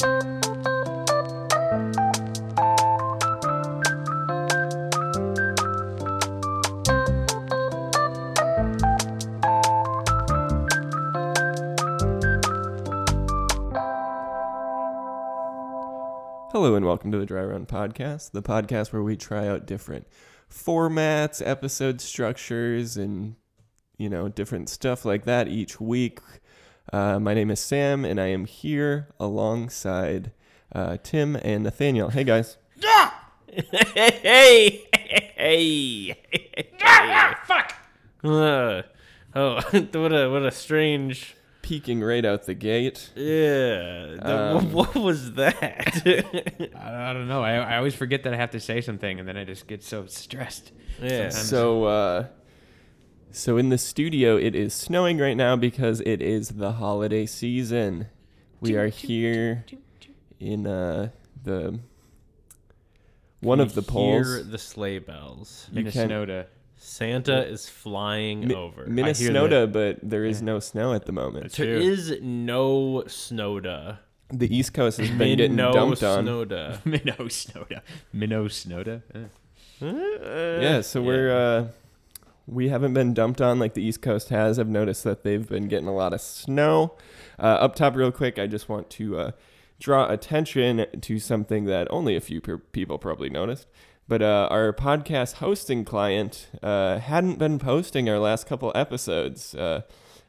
Hello and welcome to the Dry Run Podcast, the podcast where we try out different formats, episode structures, and you know different stuff like that each week. Uh, my name is Sam, and I am here alongside uh, Tim and Nathaniel. Hey guys, Yeah! hey, hey, hey, fuck. Uh, oh, what a what a strange. peeking right out the gate. Yeah, the- Um, what was that? I, I don't know. I, I always forget that I have to say something, and then I just get so stressed. yeah, Sometimes. So, uh, so in the studio, it is snowing right now because it is the holiday season. We are here in uh, the one of the poles. Hear poles. the sleigh bells. You can- Minnesota. Santa is flying Mi- over. Minnesota, but there is no snow at the moment. there is no snowda. The East Coast has been getting no dumped on. snowda. Minnesota. Minnesota. Uh, Yeah, so we're uh, we haven't been dumped on like the East Coast has. I've noticed that they've been getting a lot of snow. Uh, up top, real quick, I just want to uh, draw attention to something that only a few people probably noticed. But uh, our podcast hosting client uh, hadn't been posting our last couple episodes. Uh,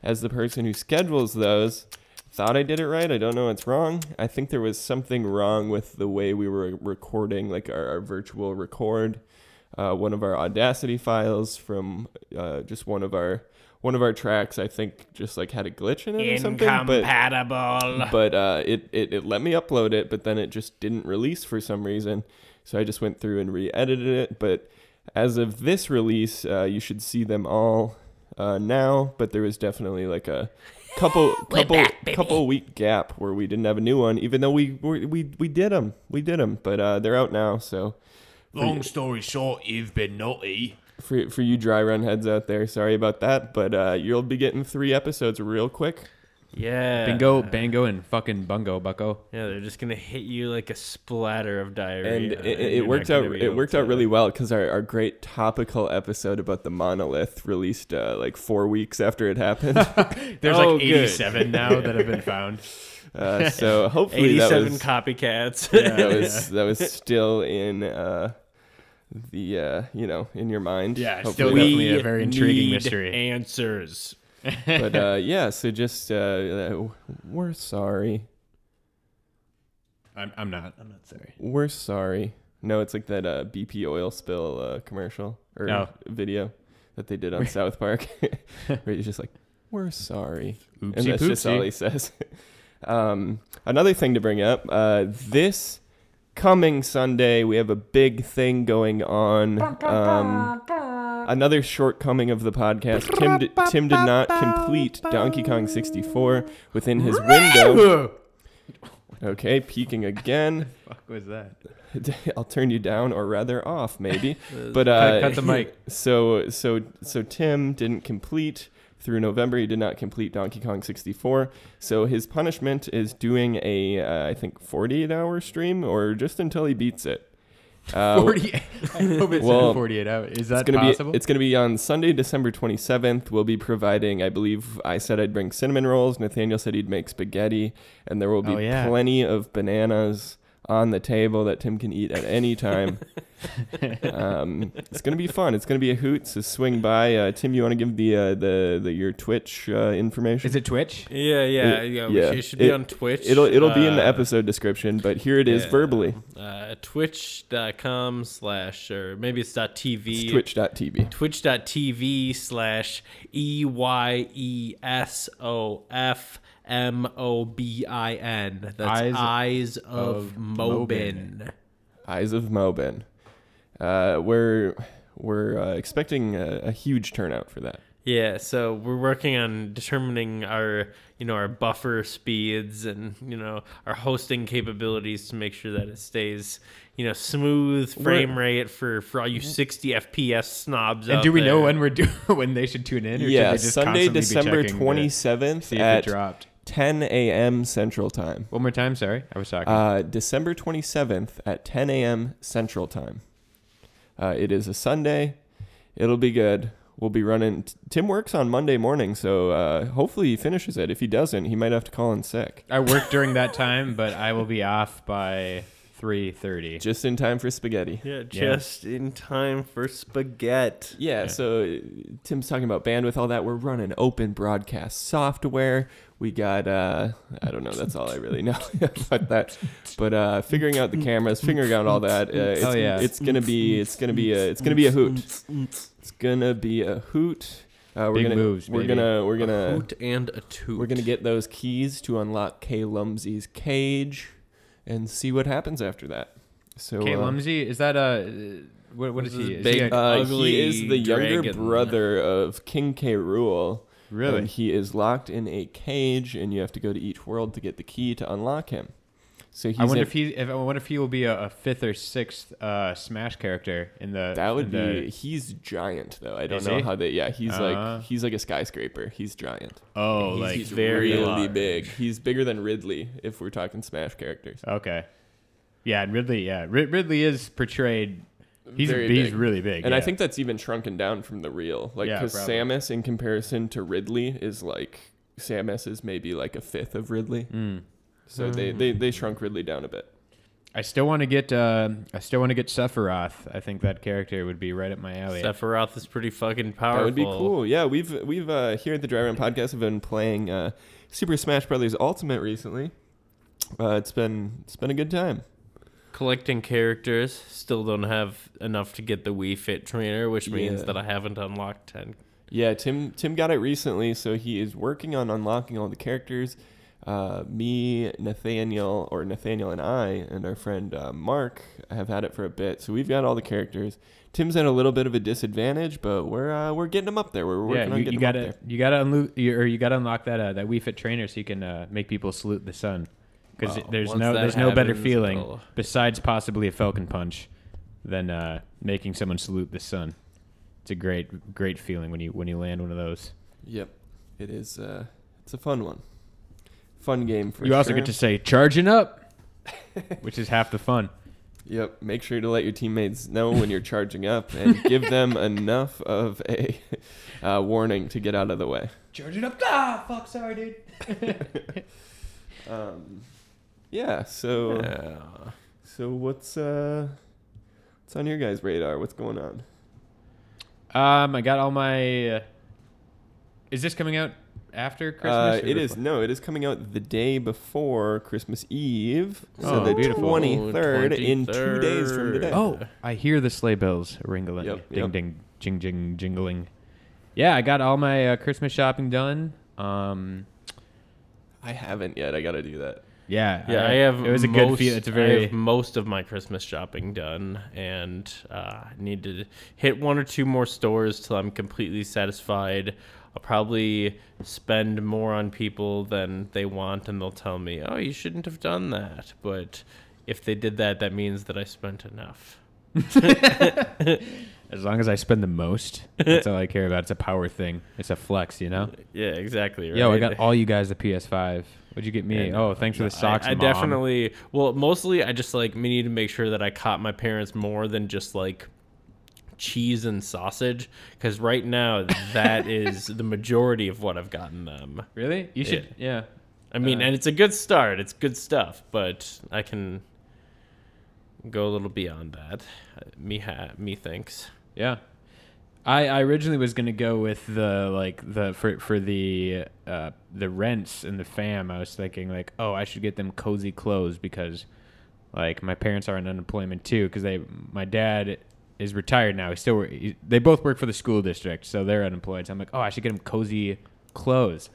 as the person who schedules those, thought I did it right. I don't know what's wrong. I think there was something wrong with the way we were recording, like our, our virtual record uh, one of our Audacity files from uh, just one of our one of our tracks. I think just like had a glitch in it or something. But Incompatible. but uh, it, it it let me upload it, but then it just didn't release for some reason. So I just went through and re-edited it. But as of this release, uh, you should see them all uh, now. But there was definitely like a couple couple couple week gap where we didn't have a new one, even though we we we, we did them. We did them, but uh, they're out now. So. Long story short, you've been naughty. for for you dry run heads out there, sorry about that, but uh, you'll be getting three episodes real quick. yeah. Bingo, bango, and fucking bungo, bucko. Yeah, they're just gonna hit you like a splatter of diarrhea. And it, it, you're it worked out. It worked out really well because our, our great topical episode about the monolith released uh, like four weeks after it happened. There's Oh, like good. 87 now that have been found. Uh, so hopefully that Eighty-seven was copycats. that was that was still in uh, the uh, you know in your mind. Yeah, it's still definitely a very intriguing need mystery. Answers. but uh, yeah, so just uh, uh, we're sorry. I'm, I'm not. I'm not sorry. We're sorry. No, it's like that uh, BP oil spill uh, commercial or Oh. video that they did on South Park, where he's just like, "We're sorry," and Oopsie that's just all he says. Um, another thing to bring up: uh, this coming Sunday, we have a big thing going on. Um, another shortcoming of the podcast. Tim, di- Tim did not complete Donkey Kong 64 within his window. Okay, peeking again. fuck was that? I'll turn you down, or rather off, maybe. But Cut, uh, cut the mic. So so so Tim didn't complete through November. He did not complete Donkey Kong 64. So his punishment is doing a uh, I think 48 hour stream, or just until he beats it. Uh, 40, I hope it's well, 48 hours. Is It's that gonna possible? be it's gonna be on Sunday, December 27th. We'll be providing, I believe, I said I'd bring cinnamon rolls. Nathaniel said he'd make spaghetti, and there will be Oh, yeah. plenty of bananas on the table that Tim can eat at any time. um, it's gonna be fun. It's gonna be a hoot. So swing by. Uh, Tim, you want to give the uh, the the your Twitch uh, information? Is it Twitch? Yeah, yeah, It- yeah. yeah. It should be It- on Twitch. It'll it'll be in the Uh, episode description, but here it is yeah. verbally. Uh, Twitch.com slash, or maybe it's dot .tv. It's Twitch.tv. Twitch.tv slash E Y E S O F M O B I N. That's Eyes Eyes, of, of Mobin. Eyes of Mobin. Uh, we're we're uh, expecting a, a huge turnout for that. Yeah, so we're working on determining our, you know, our buffer speeds and you know our hosting capabilities to make sure that it stays, you know, smooth frame rate for for all you 60 FPS snobs. And out do we know when we're doing when they should tune in? Or yeah, should they just Sunday, constantly December twenty seventh See it at dropped. 10 a.m. Central Time. One more time, sorry. I was talking. Uh, December 27th at 10 a.m. Central Time. Uh, it is a Sunday. It'll be good. We'll be running. Tim works on Monday morning, so uh, hopefully he finishes it. If he doesn't, he might have to call in sick. I work during that time, but I will be off by 3:30. Just in time for spaghetti. Yeah, just in time for spaghetti. Yeah, so uh, Tim's talking about bandwidth, all that. We're running open broadcast software. We got, uh, I don't know, that's all I really know about that. But uh, figuring out the cameras, figuring out all that. Uh, it's, Oh, yeah. it's gonna be, it's gonna be, a, it's gonna be a hoot. It's gonna be a hoot. Uh, we're Big gonna, moves, We're baby. gonna, we're A gonna, hoot and a toot. we're gonna get those keys to unlock K Lumsy's cage, and see what happens after that. So, Kay uh, Lumsy, is that a what? What is This he? is Is big- he Uh, ugly he is the younger dragon. brother of King K. Rool. Really? And he is locked in a cage, and you have to go to each world to get the key to unlock him. So he's I wonder if he. If, I wonder if he will be a, a fifth or sixth uh, Smash character in the. that would be. the- He's giant though. I don't know he? how they. Yeah, he's Uh. like he's like a skyscraper. He's giant. oh, He's- like he's very really large. big. He's bigger than Ridley if we're talking Smash characters. okay. Yeah, and Ridley. Yeah, Rid- Ridley is portrayed. He's Very he's big. really big. And I think that's even shrunken down from the real. Like, because probably. Samus, in comparison to Ridley, is like Samus is maybe like a fifth of Ridley. Mm. So they, they they shrunk Ridley down a bit. I still want to get. Uh, I still want to get Sephiroth. I think that character would be right up my alley. Sephiroth is pretty fucking powerful. That would be cool. Yeah, we've we've uh, here at the Dry Run Podcast have been playing uh, Super Smash Brothers Ultimate recently. Uh, it's been it's been a good time. Collecting characters. Still don't have enough to get the Wii Fit trainer, which means Yeah. that I haven't unlocked 10. Yeah, Tim Tim got it recently, so he is working on unlocking all the characters. Uh, me, Nathaniel, or Nathaniel and I, and our friend uh, Mark have had it for a bit, so we've got all the characters. Tim's at a little bit of a disadvantage, but we're uh, we're getting him up there. We're working yeah, on you, getting you him gotta up there. you gotta unlock or you gotta unlock that uh, that Wii Fit trainer so you can uh, make people salute the sun. Because Well, there's no that there's no better feeling they'll- besides possibly a Falcon Punch than uh, making someone salute the sun. It's a great great feeling when you when you land one of those. Yep, it is. Uh, it's a fun one. Fun game for you also get to say charging up, which is half the fun. Yep. Make sure to let your teammates know when you're charging up and give them enough of a uh, warning to get out of the way. Charging up, ah, fuck, sorry, dude. Um, yeah. So Yeah. so what's uh what's on your guys' radar? What's going on? Um, I got all my. Uh, is this coming out after Christmas? Uh, it is before? no. It is coming out the day before Christmas Eve. So Oh, the twenty third in two days from today. Oh, I hear the sleigh bells ringling, Yep, ding yep. ding, jing jing, jingling. Yeah, I got all my uh, Christmas shopping done. Um, I haven't yet. I got to do that. Yeah, Yeah, I have. It was a good most- feel. It's a very have most of my Christmas shopping done, and uh, need to hit one or two more stores till I'm completely satisfied. I'll probably spend more on people than they want, and they'll tell me, "Oh, you shouldn't have done that." But if they did that, that means that I spent enough. as long as I spend the most. That's all I care about. It's a power thing. It's a flex, you know. Yeah, exactly. Right? Yo, I got all you guys the PS5. What'd you get me? Yeah, no, oh, thanks for the socks, I, Mom. definitely. Well, mostly I just like me need to make sure that I caught my parents more than just like cheese and sausage because right now that is the majority of what I've gotten them. Really? You should. Yeah. I mean, Uh, and it's a good start. It's good stuff, but I can go a little beyond that. Uh, Me ha- me thinks. Yeah. I, I originally was gonna go with the like the for for the uh the rents and the fam. I was thinking like, oh, I should get them cozy clothes because like my parents are on unemployment too because they my dad is retired now. He still he, they both work for the school district, so they're unemployed. So I'm like, oh, I should get them cozy clothes.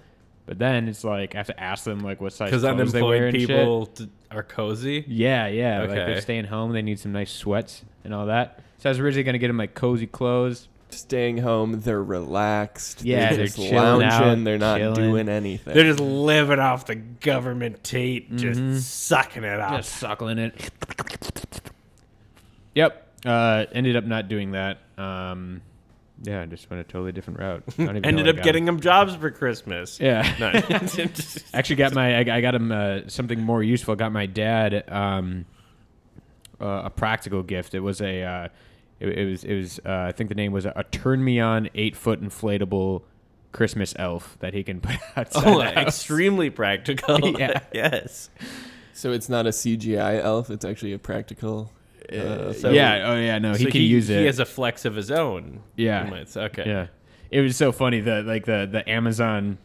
But then it's like I have to ask them like what size Because clothes they wear unemployed people t- are cozy. Yeah, yeah. Like Okay. they're staying home. They need some nice sweats and all that. So I was originally gonna get them like cozy clothes. Staying home, they're relaxed. Yeah, they're they're just lounging. out, they're not chilling. doing anything. They're just living off the government tape, just Mhm. sucking it up. Just suckling it. Yep. Uh, ended up not doing that. Um, yeah, I just went a totally different route. I don't even Ended up what I got getting them jobs for Christmas. Yeah. No. Actually, got my I, I got him uh, something more useful. Got my dad um, uh, a practical gift. It was a uh, it, it was it was uh, I think the name was a, a turn me on eight foot inflatable Christmas elf that he can put outside. oh, the house. extremely practical. Yeah. yes. So it's not a CGI elf; it's actually a practical. Uh, so- yeah. Oh yeah. No, he So can use it. He has a flex of his own. Yeah. You might say. Okay. Yeah, it was so funny. The like the the Amazon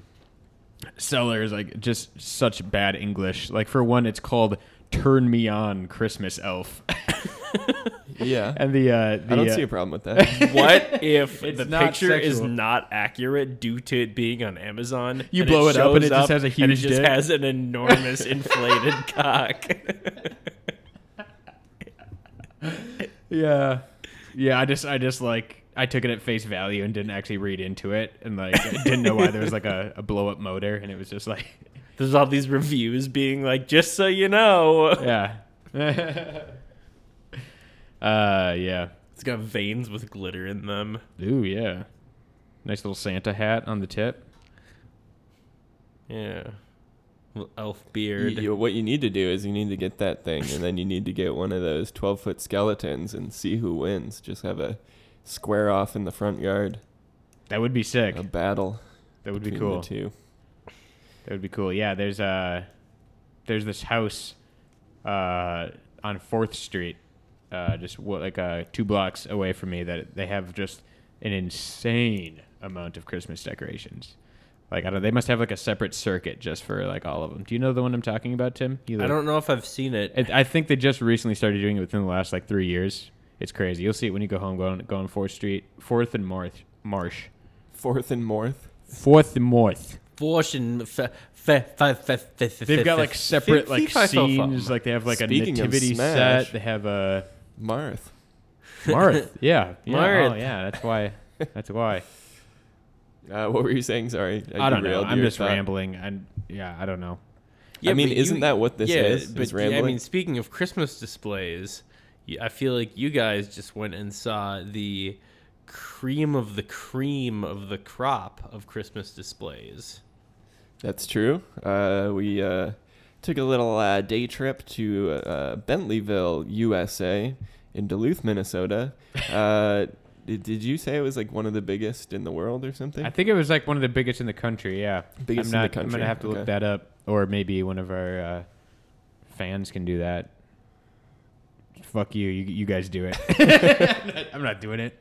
sellers like just such bad English. Like for one, it's called "Turn Me On Christmas Elf," yeah, and the uh, the I don't uh, see a problem with that. What if It's the not picture is sexual. not accurate due to it being on Amazon? You blow it up and shows it just has a huge. and huge it just dick? has an enormous inflated cock. Yeah. Yeah, I just I just like I took it at face value and didn't actually read into it and like I didn't know why there was like a, a blow up motor and it was just like There's all these reviews being like, just so you know, Yeah. Uh yeah. it's got veins with glitter in them. Ooh yeah. Nice little Santa hat on the tip. Yeah. Little elf beard. you- what you need to do is you need to get that thing, and then you need to get one of those twelve foot skeletons and see who wins. Just have a square off in the front yard, That would be sick. a battle. That would be cool. The two. That would be cool. Yeah, there's uh there's this house uh on 4th Street uh just what like uh 2 blocks away from me that they have just an insane amount of Christmas decorations. Like I don't they must have like a separate circuit just for like all of them. Do you know the one I'm talking about, Tim? You I don't know if I've seen it. it, I think they just recently started doing it within the last like 3 years. It's crazy. You'll see it when you go home going go on 4th Street, 4th and Marsh. Marsh. Fourth and Morth. 4th and Marsh. Fortune. F- f- f- f- f- They've got like separate f- like fee, fi, fo, fum. scenes. Like they have like Speaking a of nativity Smash. set. They have a Marth. Marth. yeah, yeah. Marth. Oh, yeah. That's why. That's why. Uh, what were you saying? Sorry, I don't know. I'm just thought. rambling. And yeah, I don't know. Yeah, I mean, isn't you- that what this yeah, is? But is yeah, I mean, speaking of Christmas displays, I feel like you guys just went and saw the cream of the cream of the crop of Christmas displays. That's true. Uh, we uh, took a little uh, day trip to uh, Bentleyville, USA, in Duluth, Minnesota. Uh, did, did you say it was like one of the biggest in the world or something? I think it was like one of the biggest in the country. Yeah, Biggest I'm in the not, I'm gonna have to okay. look that up, or maybe one of our uh, fans can do that. Fuck you. You, you guys do it. I'm, not, I'm not doing it.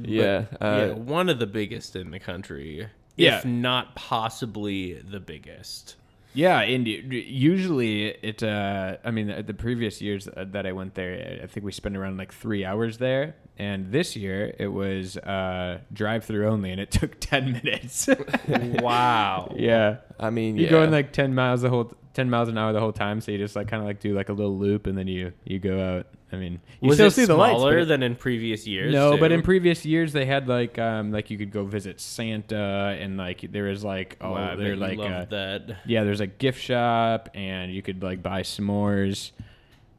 yeah. Uh, yeah, one of the biggest in the country. Yeah. If not possibly the biggest. Yeah, and usually it. Uh, I mean, the previous years that I went there, I think we spent around like three hours there. And this year it was uh, drive-through only, and it took ten minutes. Wow. yeah, I mean, you yeah. go in like ten miles the whole ten miles an hour the whole time, so you just like kind of like do like a little loop, and then you you go out. I mean, you Was still see the smaller lights, but than in previous years? no, but in previous years they had like um like you could go visit Santa, and like there was like oh Wow, they're like uh, loved that. yeah, there's a gift shop, and you could like buy s'mores.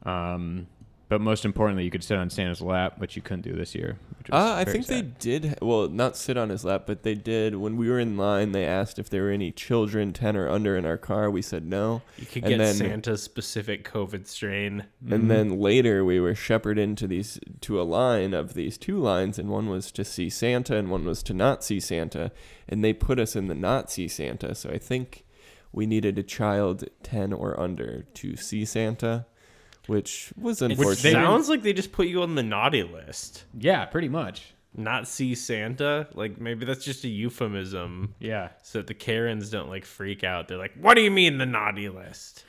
Um, but most importantly, you could sit on Santa's lap, which you couldn't do this year. Which was Uh, I very think they did. Well, not sit on his lap, but they did. When we were in line, they asked if there were any children ten or under in our car. We said no. You could and get then- Santa's specific COVID strain. Mm-hmm. And then later we were shepherded into these to a line of these two lines, and one was to see Santa, and one was to not see Santa, and they put us in the not see Santa. So I think we needed a child ten or under to see Santa, which was It unfortunate. they- sounds like they just put you on the naughty list. yeah, pretty much. Not see Santa. Like maybe that's just a euphemism Yeah, so that the Karens don't like freak out. They're like, "What do you mean the naughty list?"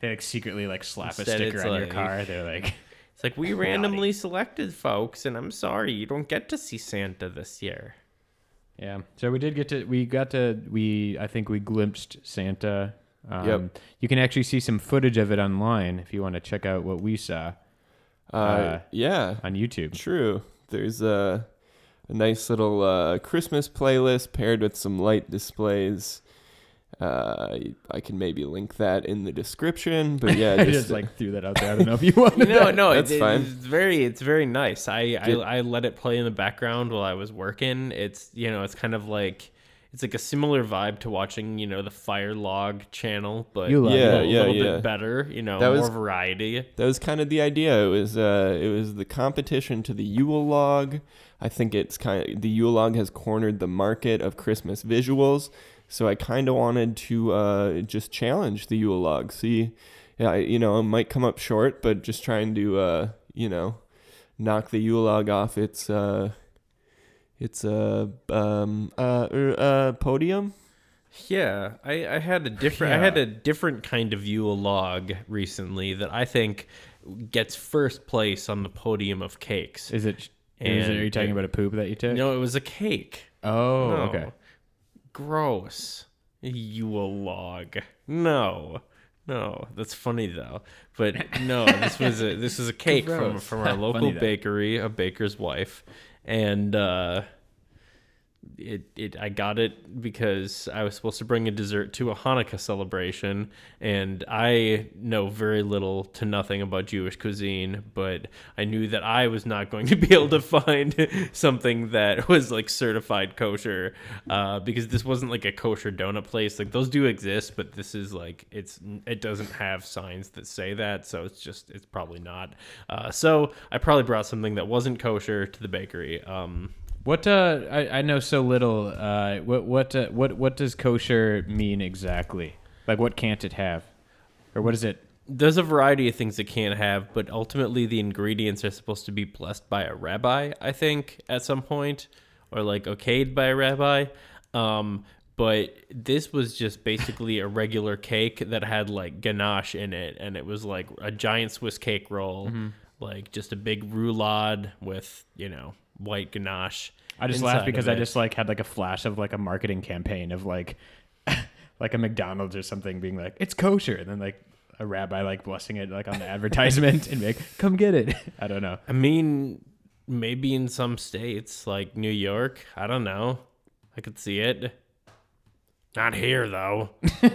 they like secretly like slap Instead, a sticker it's on your car. They're like, It's like we randomly selected folks, and I'm sorry you don't get to see Santa this year. yeah. So we did get to we got to we I think we glimpsed Santa. Um, Yep. You can actually see some footage of it online if you want to check out what we saw uh, uh, yeah, on YouTube. True. There's a, a nice little uh, Christmas playlist paired with some light displays. Uh, I can maybe link that in the description, but yeah, I just, just like threw that out there. I don't know if you want. To. No, no, That's it- fine. It's very, it's very nice. I, I, I let it play in the background while I was working. It's, you know, it's kind of like, it's like a similar vibe to watching, you know, the Fire Log channel, but You love a Yeah, little, yeah, little yeah. bit better. You know, That more was- variety. that was kind of the idea. It was uh, it was the competition to the Yule log. I think it's kind of the Yule log has cornered the market of Christmas visuals. So I kind of wanted to uh, just challenge the Yule log. See, yeah, you know, it might come up short, but just trying to uh, you know knock the Yule log off its uh, its a um, uh, uh, podium. Yeah, I, I had a different I had a different kind of Yule log recently that I think gets first place on the podium of cakes. Is it? Is it are you talking it- about a poop that you took? No, it was a cake. Oh, No. okay. Gross. Yule log. No. No, that's funny though. But no, this was a this was a cake from from our local bakery, a baker's wife, and uh, it it I got it because I was supposed to bring a dessert to a Hanukkah celebration, and I know very little to nothing about Jewish cuisine, but I knew that I was not going to be able to find something that was like certified kosher, uh, because this wasn't like a kosher donut place. Like those do exist, but this is like it's it doesn't have signs that say that, so it's just it's probably not. Uh, so I probably brought something that wasn't kosher to the bakery. Um, What uh, I, I know so little. Uh, what what uh, what what does kosher mean exactly? Like, what can't it have, or what is it? there's a variety of things it can't have, but ultimately the ingredients are supposed to be blessed by a rabbi, I think, at some point, or like okayed by a rabbi. Um, but this was just basically a regular cake that had like ganache in it, and it was like a giant Swiss cake roll, Mm-hmm. like just a big roulade with you know white ganache. I just laughed because I just like had like a flash of like a marketing campaign of like like a McDonald's or something being like it's kosher, and then like a rabbi like blessing it like on the advertisement and like come get it. I don't know. I mean, maybe in some states like New York, I don't know. I could see it. Not here though.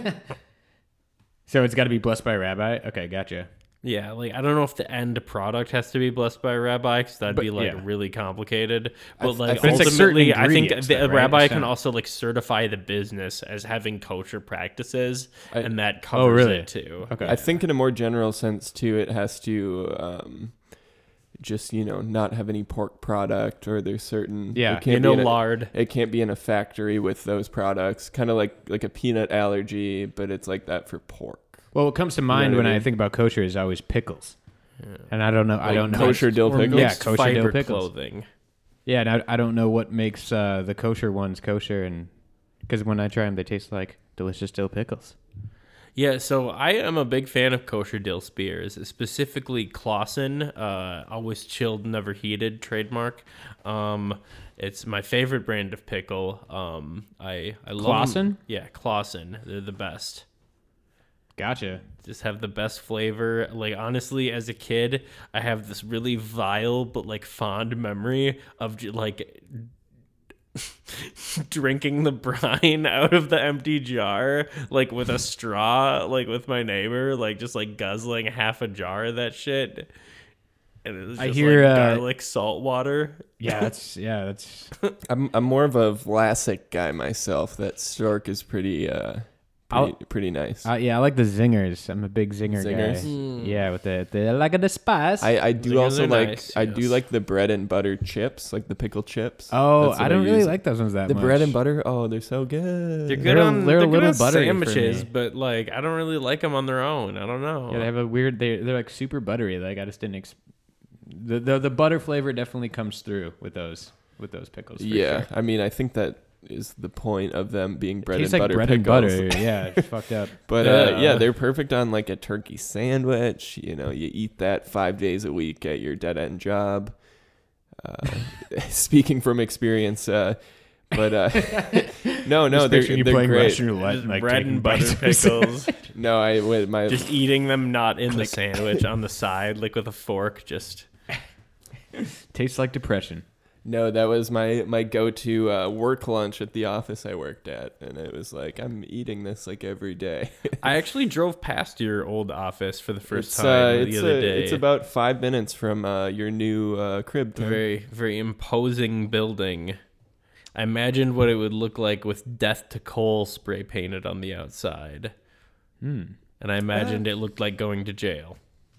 So it's got to be blessed by a rabbi. Okay, gotcha. Yeah, like I don't know if the end product has to be blessed by a rabbi because that'd But, be like yeah. really complicated. But th- like I think- But like, ultimately, I think the though, a right? rabbi It's can not- also like certify the business as having kosher practices, I- and that covers Oh, really? it too. Okay. I think in a more general sense too, it has to um, just you know not have any pork product or there's certain Yeah, it can't You know, be in a, lard. it can't be in a factory with those products. Kind of like like a peanut allergy, but it's like that for pork. Well, what comes to mind what I when I think about kosher is always pickles, and I don't know. I don't know. kosher dill pickles. Yeah, kosher dill fiber pickles. clothing. Yeah, and I, I don't know what makes uh, the kosher ones kosher, and because when I try them, they taste like delicious dill pickles. Yeah, so I am a big fan of kosher dill spears, specifically Claussen, uh, always chilled, never heated trademark. Um, it's my favorite brand of pickle. Um, I I love 'em- Claussen? Yeah, Claussen. They're the best. Gotcha. Just have the best flavor. Like honestly, as a kid, I have this really vile but like fond memory of like drinking the brine out of the empty jar like with a straw like with my neighbor like just like guzzling half a jar of that shit and it was I just hear, like uh, garlic salt water Yeah, that's yeah, that's. I'm I'm more of a Vlasic guy myself. That Stork is pretty uh I'll- pretty, pretty nice. Uh, yeah, I like the zingers. I'm a big zinger Zingers? guy. Mm. Yeah, with the the like of the spice. I, I do Zingers also are like nice, I do yes. like the bread and butter chips, like the pickle chips. oh, That's what I don't really use. like those ones that much. the much. bread and butter. Oh, they're so good. they're good They're a- on they're a they're, good little on buttery for sandwiches me. but like i don't really like them on their own i don't know Yeah, they have a weird. They they're like super buttery. Like I just didn't. Ex- the, the the butter flavor definitely comes through with those with those pickles. for Yeah, sure. I mean, I think that is the point of them being bread Tastes and like butter bread pickles. and butter. Yeah, it's fucked up. But uh, Yeah. yeah, they're perfect on like a turkey sandwich. You know, you eat that five days a week at your dead end job. Uh, speaking from experience, uh, but uh, no, no, they're, you they're playing great. Russian roulette Just like bread and butter pickles No, I with my just eating them not in the sandwich on the side like with a fork just Tastes like depression. No, that was my my go to uh, work lunch at the office I worked at, and it was like I'm eating this like every day. I actually drove past your old office for the first it's, time uh, the it's, other uh, day. it's about five minutes from uh, your new uh, crib. Tim. very very imposing building. I imagined what it would look like with "Death to Coal" spray painted on the outside, Hmm. and I imagined it looked like going to jail.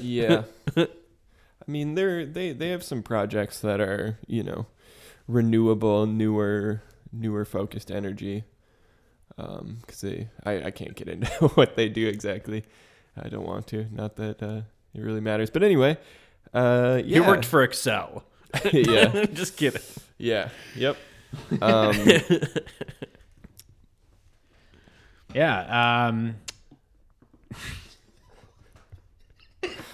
yeah. I mean, they're they they have some projects that are you know renewable, newer, newer focused energy. Um, because they I I can't get into what they do exactly. I don't want to. Not that uh, it really matters. But anyway, uh, yeah. He worked for Xcel. yeah. Just kidding. Yeah. Yep. Um, Yeah. Um,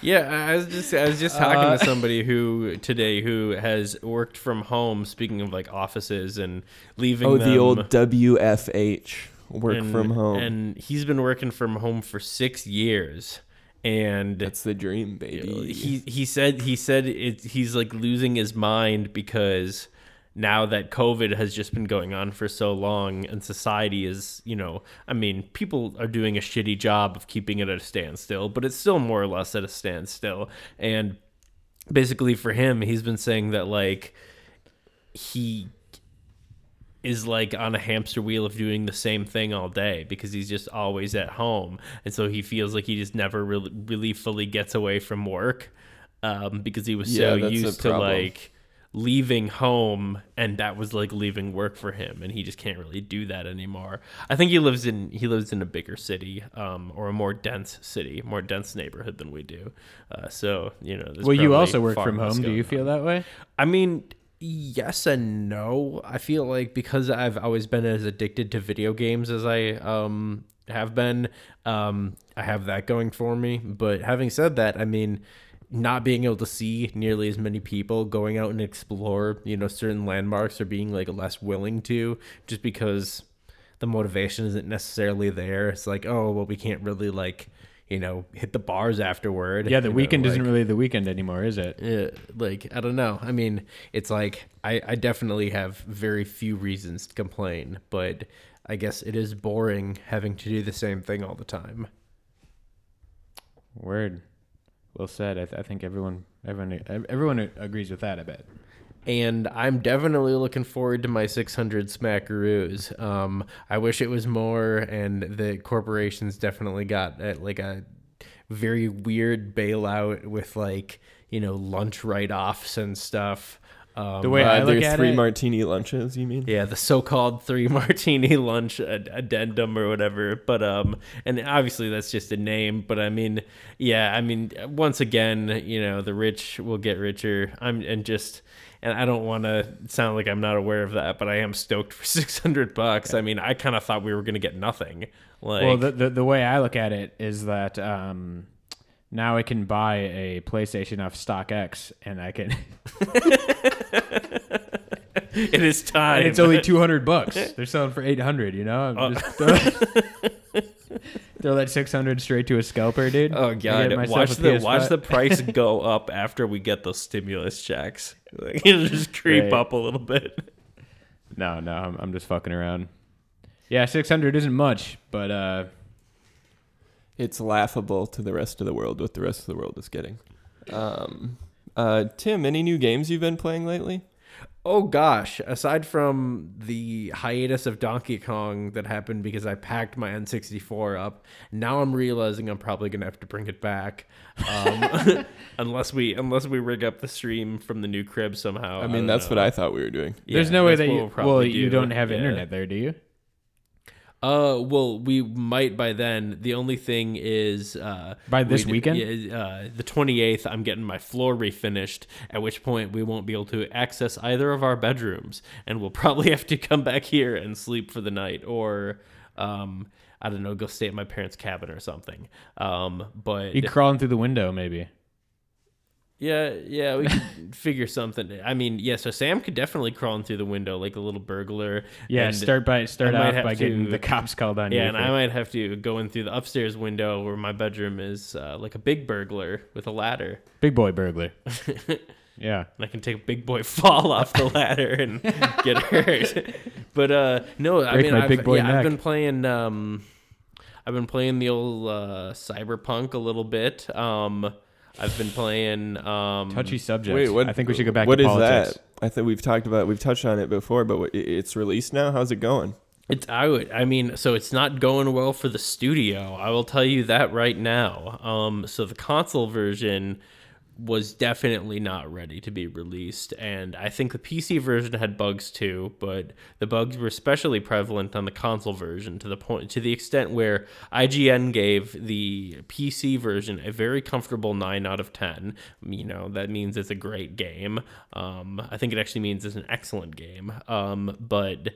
Yeah, I was just I was just uh, talking to somebody who today who has worked from home. Speaking of like offices and leaving. oh, the old WFH, work and- from home. and he's been working from home for six years, and That's the dream, baby. he he said he said it, he's like losing his mind because now that COVID has just been going on for so long and society is, you know, I mean, people are doing a shitty job of keeping it at a standstill, but it's still more or less at a standstill. And basically for him, he's been saying that like he is like on a hamster wheel of doing the same thing all day because he's just always at home and so he feels like he just never really, really fully gets away from work um, because he was Yeah, so used to like leaving home and that was like leaving work for him and he just can't really do that anymore i think he lives in he lives in a bigger city um, or a more dense city more dense neighborhood than we do uh, so you know well, you also work from home. Do you on. feel that way? I mean, yes and no. I feel like because I've always been as addicted to video games as I um have been, um I have that going for me. But having said that, I mean, not being able to see nearly as many people going out and explore, you know, certain landmarks or being like less willing to just because the motivation isn't necessarily there. It's like, oh, well, we can't really like, you know, hit the bars afterward. Yeah, the you know, weekend like- isn't really the weekend anymore, is it? yeah, like I don't know. I mean, it's like I, I definitely have very few reasons to complain, but I guess it is boring having to do the same thing all the time. Word. Well said. I, th- I think everyone everyone everyone agrees with that. I bet. And I'm definitely looking forward to my 600 smackaroos. Um, I wish it was more, and the corporations definitely got uh, like a very weird bailout with like you know lunch write-offs and stuff. Um, The way I uh, look their at three it- martini lunches. You mean? Yeah, the so-called three martini lunch ad- addendum or whatever. But um, and obviously that's just a name. But I mean, yeah, I mean, once again, you know, the rich will get richer. I'm and just. And I don't want to sound like I'm not aware of that, but I am stoked for 600 bucks. I mean, I kind of thought we were going to get nothing. Like, well, the, the the way I look at it is that um, now I can buy a PlayStation off StockX, and I can. it is time. and it's only two hundred bucks. They're selling for eight hundred. You know, Oh. I'm just throw, throw that six hundred straight to a scalper, dude. Oh god! Watch the watch the price go up after we get those stimulus checks. Like, it'll just creep Right. up a little bit. No, no, I'm, I'm just fucking around. Yeah, six hundred isn't much, but uh, It's laughable to the rest of the world what the rest of the world is getting. Um, uh, Tim, any new games you've been playing lately? Oh gosh! Aside from the hiatus of Donkey Kong that happened because I packed my N64 up, now I'm realizing I'm probably gonna have to bring it back, um, unless we unless we rig up the stream from the new crib somehow. I mean, don't that's know. what I thought we were doing. there's Yeah, no way that you. we'll probably well, you do. don't have Yeah. internet there, do you? Uh, well, we might by then. The only thing is, uh, By this we'd- weekend? uh, the twenty eighth, I'm getting my floor refinished. At which point, we won't be able to access either of our bedrooms, and we'll probably have to come back here and sleep for the night, or, um, I don't know, go stay at my parents' cabin or something. Um, but You crawling through the window, maybe. Yeah, yeah, we could figure something. I mean, yeah. So Sam could definitely crawl in through the window like a little burglar. Yeah, and- start by start I might off have by getting the cops called on you. Yeah, and for- I might have to go in through the upstairs window where my bedroom is uh, like a big burglar with a ladder. big boy burglar. Yeah. and I can take a big boy fall off the ladder and get hurt. But uh, no, I mean, I've, yeah, I've been playing. Um, I've been playing the old uh, Cyberpunk a little bit. Um, I've been playing. Um, Touchy subject. Wait, what? I think we should go back What to is politics. that? I think we've talked about we've touched on it before, but it's released now. How's it going? It's out. I mean, so it's not going well for the studio. I will tell you that right now. Um, so the console version was definitely not ready to be released, and I think the PC version had bugs too. But the bugs were especially prevalent on the console version to the point to the extent where IGN gave the PC version a very comfortable nine out of ten. You know that means it's a great game. Um, I think it actually means it's an excellent game. Um, but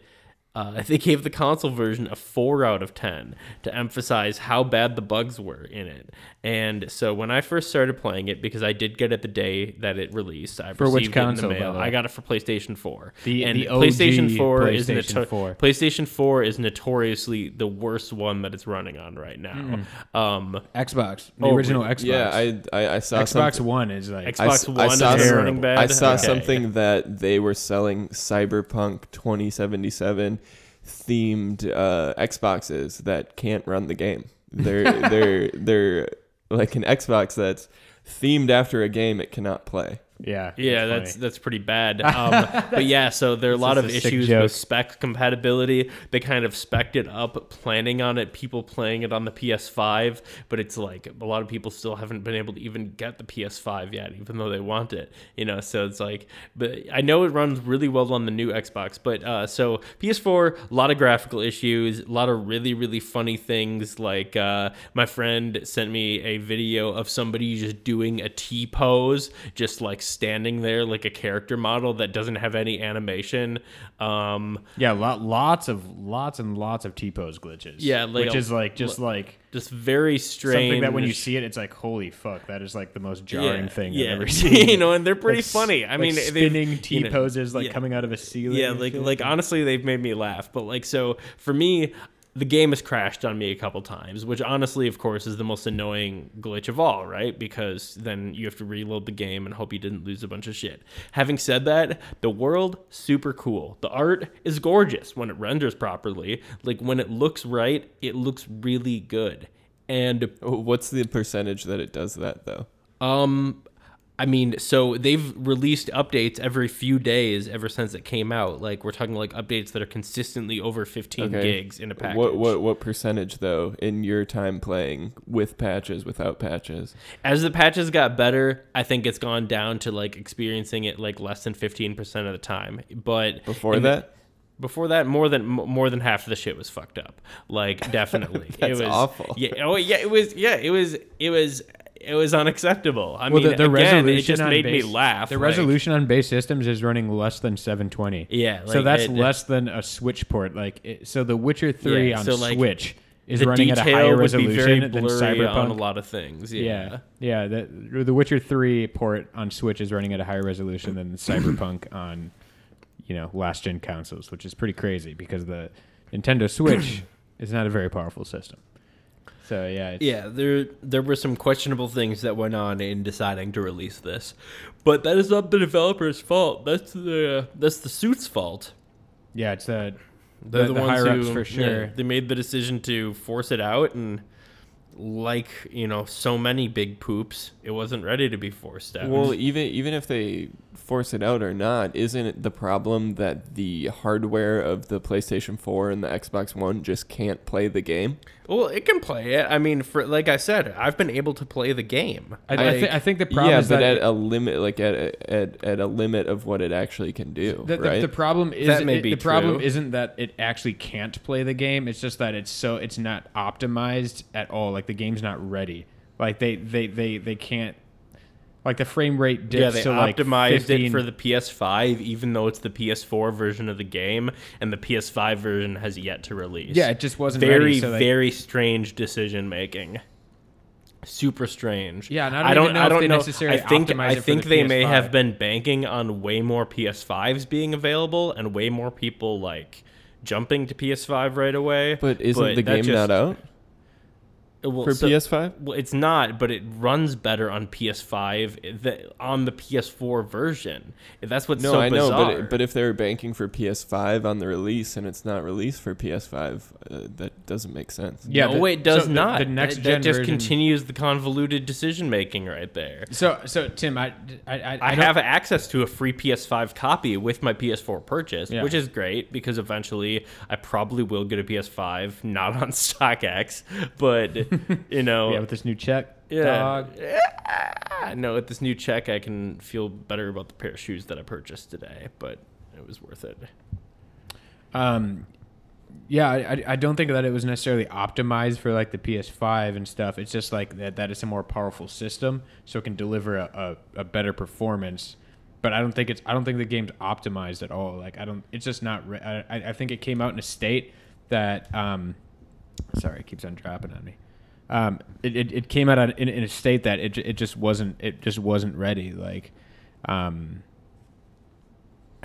uh, they gave the console version a 4 out of 10 to emphasize how bad the bugs were in it. And so when I first started playing it, because I did get it the day that it released, I For which received it in console, the mail. I got it for PlayStation 4. The- and the PlayStation 4 is PlayStation noto- 4. PlayStation 4 is notoriously the worst one that it's running on right now. Um, Xbox. The Oh, original Xbox. Yeah, I I, I saw Xbox something- One is like Xbox I s- I One saw is running bad. I saw Okay. something that they were selling Cyberpunk 2077 themed uh, Xboxes that can't run the game. They're they're they're like an Xbox that's themed after a game it cannot play. Yeah. Yeah, it's that's that's pretty bad. Um, but yeah, so there are a lot of a issues with spec compatibility. They kind of spec'd it up, planning on it, people playing it on the PS5, but it's like a lot of people still haven't been able to even get the PS5 yet, even though they want it. You know, so it's like, but I know it runs really well on the new Xbox. But uh, so PS4, a lot of graphical issues, a lot of really really funny things. Like uh, my friend sent me a video of somebody just doing a T pose, just like standing there like a character model that doesn't have any animation. Um, Yeah, lot, lots of lots and lots of T pose glitches. Yeah, like which a- is like just like just very strange. something that when you see it, it's like holy fuck, that is like the most jarring thing yeah. I've ever seen. you know, and they're pretty Like, funny. I like mean, spinning T you know, poses like yeah. coming out of a ceiling. Yeah, like like honestly, they've made me laugh. But like, so for me, the game has crashed on me a couple times, which honestly, of course, is the most annoying glitch of all, right? Because then you have to reload the game and hope you didn't lose a bunch of shit. Having said that, the world super cool. The art is gorgeous when it renders properly. Like when it looks right, it looks really good. And What's the percentage that it does that though? um, I mean, so they've released updates every few days ever since it came out. Like we're talking like updates that are consistently over 15 Okay. gigs in a package. What what what percentage though in your time playing with patches without patches? As the patches got better, I think it's gone down to like experiencing it like less than 15% of the time. But Before in the- that, before that, more than more than half of the shit was fucked up. Like definitely, That's it was awful. Yeah, oh yeah, it was. Yeah, it was. It was. It was unacceptable. I well, mean, the, the again, resolution it just on made base, me laugh. The like- resolution on base systems is running less than 720. Yeah, so that's it- less than a Switch port. Like, it, so The Witcher 3 Yeah, on so, like, Switch is running at a higher would be very resolution than Cyberpunk. on a lot of things. Yeah. Yeah, yeah. The, the Witcher 3 port on Switch is running at a higher resolution than Cyberpunk on, you know, last gen consoles, which is pretty crazy because the Nintendo Switch is not a very powerful system. So yeah, it's, Yeah, there there were some questionable things that went on in deciding to release this, but that is not the developer's fault. That's the that's the suit's fault. yeah, it's a They're the, the, the ones higher ups who, for yeah, sure. they made the decision to force it out, and like you know, so many big poops, it wasn't ready to be forced out. well, even even if they force it out or not, isn't it the problem that the hardware of the PlayStation 4 and the Xbox One just can't play the game? Well, it can play it. I mean, for like I said, I've been able to play the game. I, I, Like, thi- I think the problem yeah, is but that at a limit, like at a, at at a limit of what it actually can do, The, the- right? the problem is That may it- be the problem true. isn't that it actually can't play the game. It's just that it's so it's not optimized at all. Like the game's not ready. Like they they they they can't. Like the frame rate dips yeah, they to like optimized 15 it for the PS5, even though it's the PS4 version of the game, and the PS5 version has yet to release. Yeah, it just wasn't very, ready, so, like- very strange decision making. Super strange. Yeah, and I don't even know I if don't they know. necessarily I think optimize I it for think the they may PS5. have been banking on way more PS5s being available and way more people like jumping to PS5 right away. but isn't the game just- not out? Well, for so- PS5? Well, it's not, but it runs better on PS5 th- on the PS4 version. That's what's No, so I know, but it, but if they were banking for PS5 on the release and it's not released for PS5, uh, that doesn't make sense. Yeah, no, the- it does so not. the next that, gen that just version- continues the convoluted decision making right there. So so Tim, I I I, I have access to a free PS5 copy with my PS4 purchase, Yeah. which is great because eventually I probably will get a PS5, not on StockX, but you know, yeah with this new check. Yeah. Dog. I know with this new check, I can feel better about the pair of shoes that I purchased today, but it was worth it. Um, yeah, I, I- don't think that it was necessarily optimized for like the PS5 and stuff. It's just like that that it's a more powerful system, so it can deliver a, a, a better performance. But I don't think it's I don't think the game's optimized at all. Like I don't, it's just not. Re- I I I think it came out in a state that um, sorry, it keeps on dropping on me. Um, it, it, it came out in, in a state that it, it just wasn't it just wasn't ready. Like, um,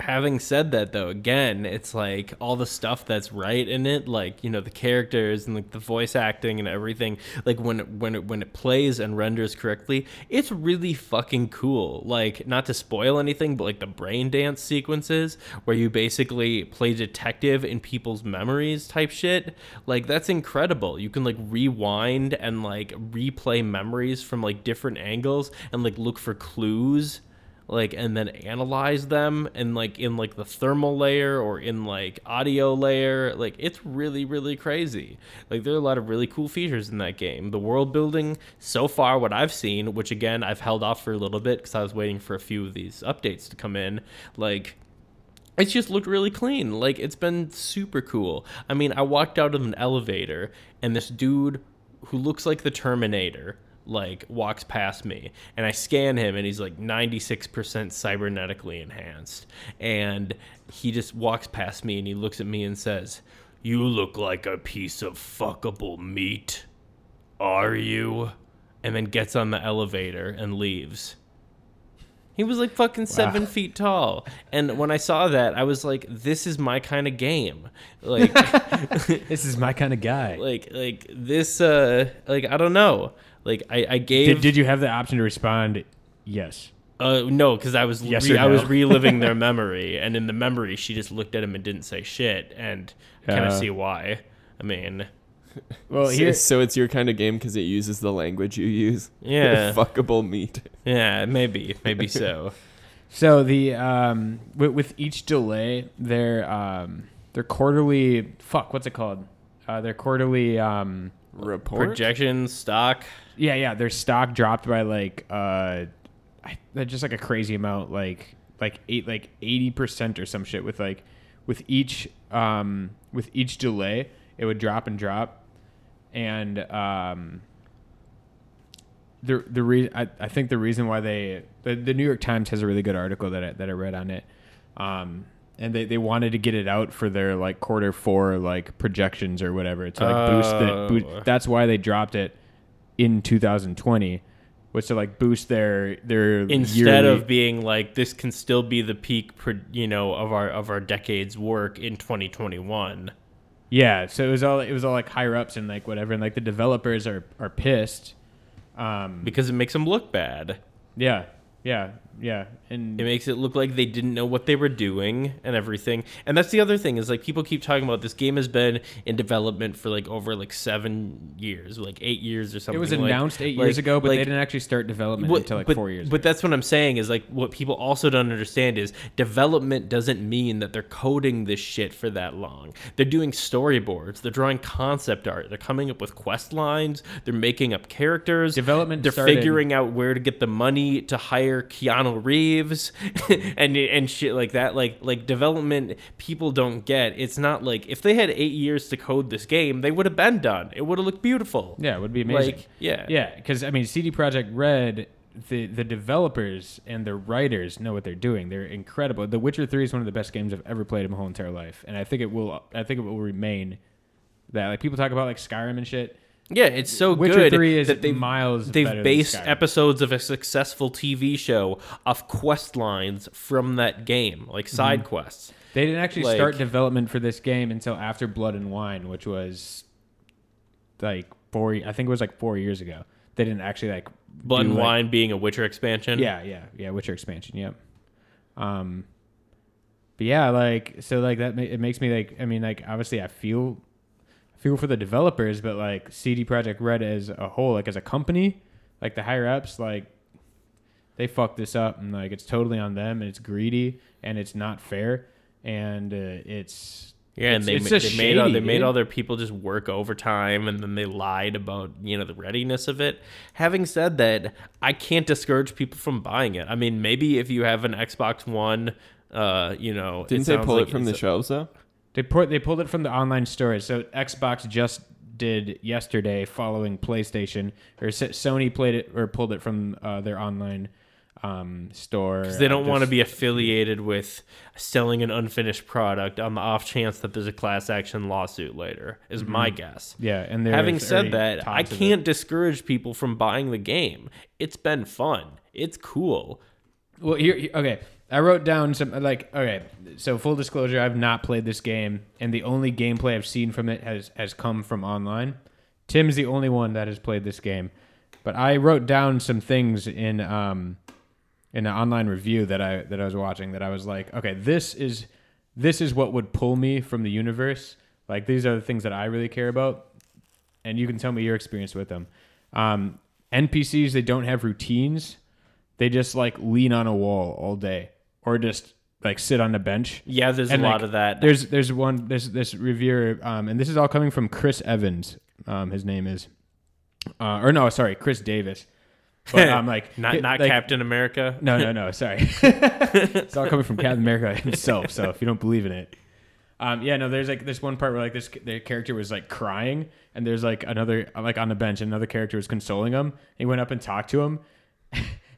Having said that, though, again, it's like all the stuff that's right in it, like you know the characters and like the voice acting and everything. Like when it, when it, when it plays and renders correctly, it's really fucking cool. Like not to spoil anything, but like the brain dance sequences where you basically play detective in people's memories type shit. Like that's incredible. You can like rewind and like replay memories from like different angles and like look for clues like and then analyze them and like in like the thermal layer or in like audio layer like it's really really crazy like there are a lot of really cool features in that game the world building so far what i've seen which again i've held off for a little bit because i was waiting for a few of these updates to come in like it's just looked really clean. Like it's been super cool. I mean, I walked out of an elevator and this dude who looks like the Terminator like walks past me and I scan him and he's like 96% cybernetically enhanced and he just walks past me and he looks at me and says, "You look like a piece of fuckable meat. Are you?" And then gets on the elevator and leaves. He was like fucking seven feet tall. And when I saw that, I was like, this is my kind of game. Like, this is my kind of guy. like, like this, uh, like, I don't know. Like, I, I gave, Did, did you have the option to respond? Yes. uh, no, because I was, Yes re- or I was reliving their memory. And in the memory, she just looked at him and didn't say shit. And I kind of Uh. see why. I mean, Well, So- here. so it's your kind of game because it uses the language you use. yeah, Fuckable meat. yeah, maybe, maybe so. So the um with, with each delay, their um their quarterly fuck, what's it called? Uh, their quarterly um Report. Projections, stock. Yeah yeah their stock dropped by like uh just like a crazy amount like like eight like eighty percent or some shit with like with each um with each delay it would drop and drop. And um the the reason I, I think the reason why they the, the New York Times has a really good article that I, that I read on it. Um and they, they wanted to get it out for their like quarter four like projections or whatever. To like boost the Oh. boo- that's why they dropped it in 2020 was to like boost their their instead yearly- of being like this can still be the peak you know of our of our decade's work in 2021 yeah so it was all it was all like higher ups and like whatever and like the developers are are pissed. Um because it makes them look bad. Yeah yeah yeah and it makes it look like they didn't know what they were doing and everything and that's the other thing is like people keep talking about this game has been in development for like over like seven years like eight years or something. it was like- announced eight like- years ago but like- they didn't actually start development What- until like but, four years But ago. that's what I'm saying is like what people also don't understand is development doesn't mean that they're coding this shit for that long. They're doing storyboards, they're drawing concept art, they're coming up with quest lines, they're making up characters. Development they're started- figuring out where to get the money to hire Keanu Reeves and and shit like that. Like like development people don't get. It's not like if they had 8 years to code this game, they would have been done. It would have looked beautiful. yeah it would be amazing Like yeah. Yeah, because I mean, CD Projekt Red, the the developers and the writers know what they're doing. They're incredible. The Witcher Three is one of the best games I've ever played in my whole entire life, and I think it will. I think it will remain that. Like people talk about like Skyrim and shit. Yeah, it's so Witcher good 3 is that they've, miles they've based episodes of a successful TV show off quest lines from that game, like Mm-hmm. side quests. They didn't actually Like- start development for this game until after Blood and Wine, which was like four. I think it was like four years ago. They didn't actually like Blood and like- Wine being a Witcher expansion. Yeah, yeah, yeah. Witcher expansion. Yep. Um, but yeah, like so, like that. It makes me like. I mean, like obviously, I feel, feel for the developers, but like CD Projekt Red as a whole, like as a company, like the higher ups, like they fucked this up, and like it's totally on them, and it's greedy, and it's not fair, and uh, it's Yeah, and It's- they, it's ma- just they made all, they shady, made all their people just work overtime, and then they lied about you know the readiness of it. Having said that, I can't discourage people from buying it. I mean, maybe if you have an Xbox One, uh, you know, Didn't they pull like it from the it's- shelves though? They they pulled it from the online storage. So Xbox just did yesterday, following PlayStation, or Sony played it or pulled it from uh, their online um, store. Because they don't want to be affiliated with selling an unfinished product on the off chance that there's a class action lawsuit later. Is my guess. Yeah, and Having said that, I talks of it. can't discourage people from buying the game. It's been fun. It's cool. Well, here- okay. I wrote down some like okay. So full disclosure, I've not played this game, and the only gameplay I've seen from it has has come from online. Tim's the only one that has played this game, but I wrote down some things in um in an online review that I that I was watching that I was like, okay, this is this is what would pull me from the universe. Like these are the things that I really care about, and you can tell me your experience with them. Um, NPCs they don't have routines they just like lean on a wall all day or just like sit on the bench. Yeah, there's And, a lot of that. There's there's one there's this reviewer um, and this is all coming from Chris Evans. Um, his name is uh, or no, sorry, Chris Davis. But I'm like not not like, Captain America. No, no, no, sorry. it's all coming from Captain America himself. So if you don't believe in it, um, yeah, no. There's like this one part where like this the character was like crying, and there's like another like on the bench, another character was consoling him. He went up and talked to him,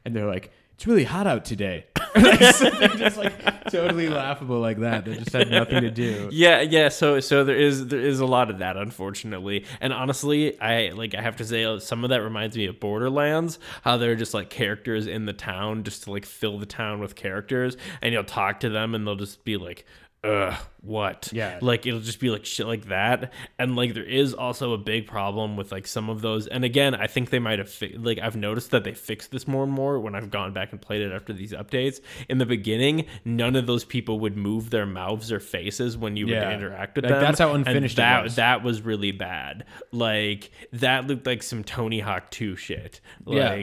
and they're like, "It's really hot out today." like, just like totally laughable like that. That just had nothing to do. Yeah, yeah. So, so there is there is a lot of that, unfortunately. And honestly, I like I have to say uh, some of that reminds me of Borderlands. How they're just like characters in the town, just to like fill the town with characters, and you'll talk to them, and they'll just be like. Ugh, what? Yeah. Like it'll just be like shit like that. And like there is also a big problem with like some of those. And again, I think they might have fi- like I've noticed that they fixed this more and more when I've gone back and played it after these updates. In the beginning, none of those people would move their mouths or faces when you Yeah. would interact with Like, them. that's how And unfinished it that was. that was really bad. Like that looked like some Tony Hawk 2 shit. Yeah.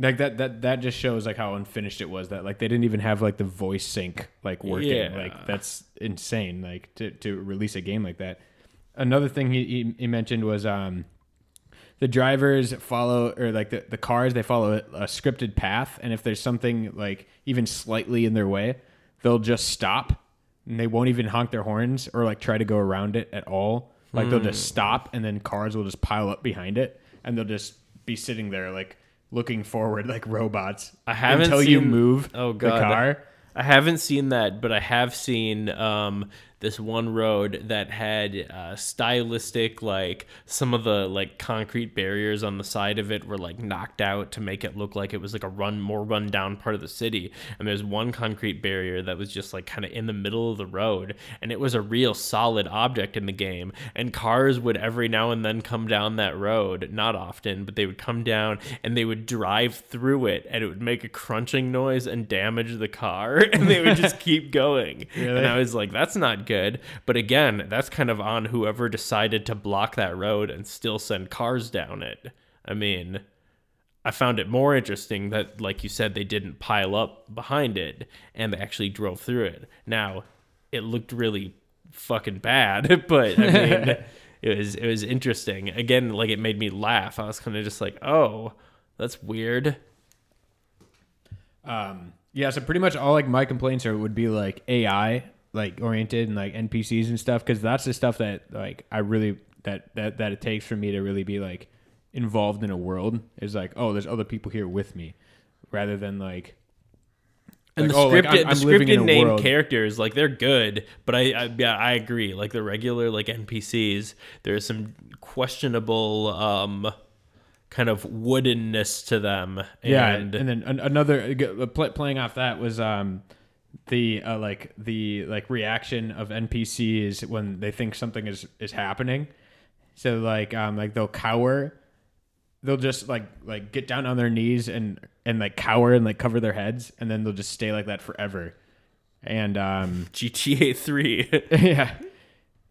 Like that that that just shows like how unfinished it was. That like they didn't even have like the voice sync like working. Yeah. Like that's insane. Like to to release a game like that. Another thing he he, mentioned was um the drivers follow or like the, the cars they follow a, a scripted path and if there's something like even slightly in their way they'll just stop and they won't even honk their horns or like try to go around it at all like they'll just stop and then cars will just pile up behind it and they'll just be sitting there like looking forward like robots I haven't until you move Oh, the car? I haven't seen that, but I have seen um, this one road that had uh, stylistic, like some of the like concrete barriers on the side of it were like knocked out to make it look like it was like a run more run down part of the city. And there's one concrete barrier that was just like kind of in the middle of the road, and it was a real solid object in the game. And cars would every now and then come down that road, not often, but they would come down and they would drive through it, and it would make a crunching noise and damage the car, and they would just keep going. Really? And I was like, that's not good. But again, that's kind of on whoever decided to block that road and still send cars down it. I mean, I found it more interesting that, like you said, they didn't pile up behind it and they actually drove through it. Now, it looked really fucking bad, but I mean, it was it was interesting. Again, like it made me laugh. I was kind of just like, oh, that's weird. Um, yeah, so pretty much all like my complaints are would be like AI like oriented and like NPCs and stuff because that's the stuff that like I really that that that it takes for me to really be like involved in a world is like oh there's other people here with me rather than like And like, the oh, like, scripted, I'm- I'm the scripted named world. characters, like they're good, but I, I yeah I agree. Like the regular like NPCs, there's some questionable um kind of woodenness to them. yeah and, and then an, another uh, pl- playing off that was um the uh, like the like reaction of NPCs when they think something is is happening So like um like they'll cower, they'll just like like get down on their knees and and like cower and like cover their heads, and then they'll just stay like that forever. And um GTA 3. yeah.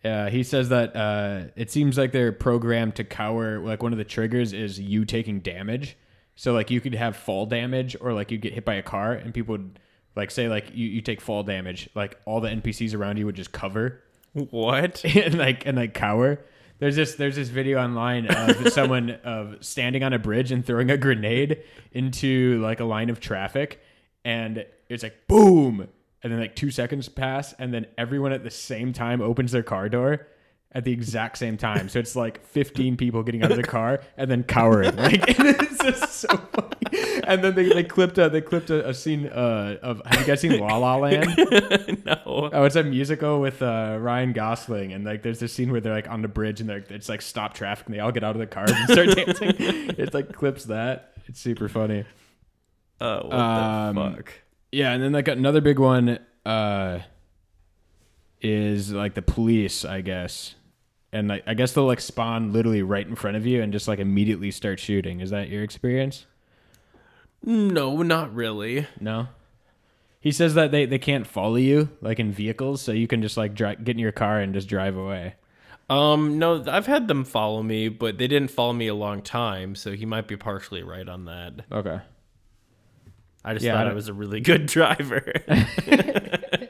Yeah, he says that uh, it seems like they're programmed to cower. Like one of the triggers is you taking damage. So like you could have fall damage, or like you get hit by a car, and people would like say like you, you take fall damage. Like all the NPCs around you would just cover what? and like and like cower. There's this there's this video online of someone of standing on a bridge and throwing a grenade into like a line of traffic, and it's like boom, and then like two seconds pass, and then everyone at the same time opens their car door at the exact same time. So it's like 15 people getting out of the car and then cowering. Like it's just so funny. And then they, they clipped a they clipped a, a scene uh, of have you guys seen La La Land? no. Oh, it's a musical with uh, Ryan Gosling, and like there's this scene where they're like on the bridge and they're it's like stop traffic, and they all get out of the cars and start dancing. It's like clips that. It's super funny. Uh, what Um, the fuck? Yeah, and then like another big one uh, is like the police, I guess, and like I guess they'll like spawn literally right in front of you and just like immediately start shooting. Is that your experience? No, not really. No. He says that they, they can't follow you like in vehicles, so you can just like dri- get in your car and just drive away. Um, no, I've had them follow me, but they didn't follow me a long time, so he might be partially right on that. Okay. I just Yeah, thought I don't- was a really good driver.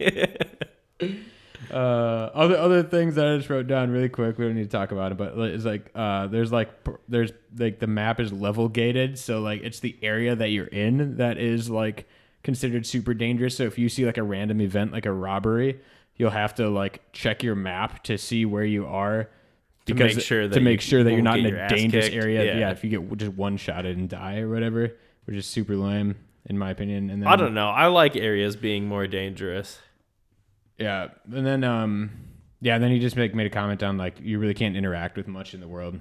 Uh, other other things that I just wrote down really quick. We don't need to talk about it, but it's like uh, there's like there's like the map is level gated, so like it's the area that you're in that is like considered super dangerous. So if you see like a random event like a robbery, you'll have to like check your map to see where you are. To make sure that to make sure that you're won't in a dangerous kicked. area. Yeah. Yeah. if you get just one shotted and die or whatever, which is super lame in my opinion. And then I don't know. I like areas being more dangerous. Yeah, and then um, yeah, then he just make made a comment on like you really can't interact with much in the world,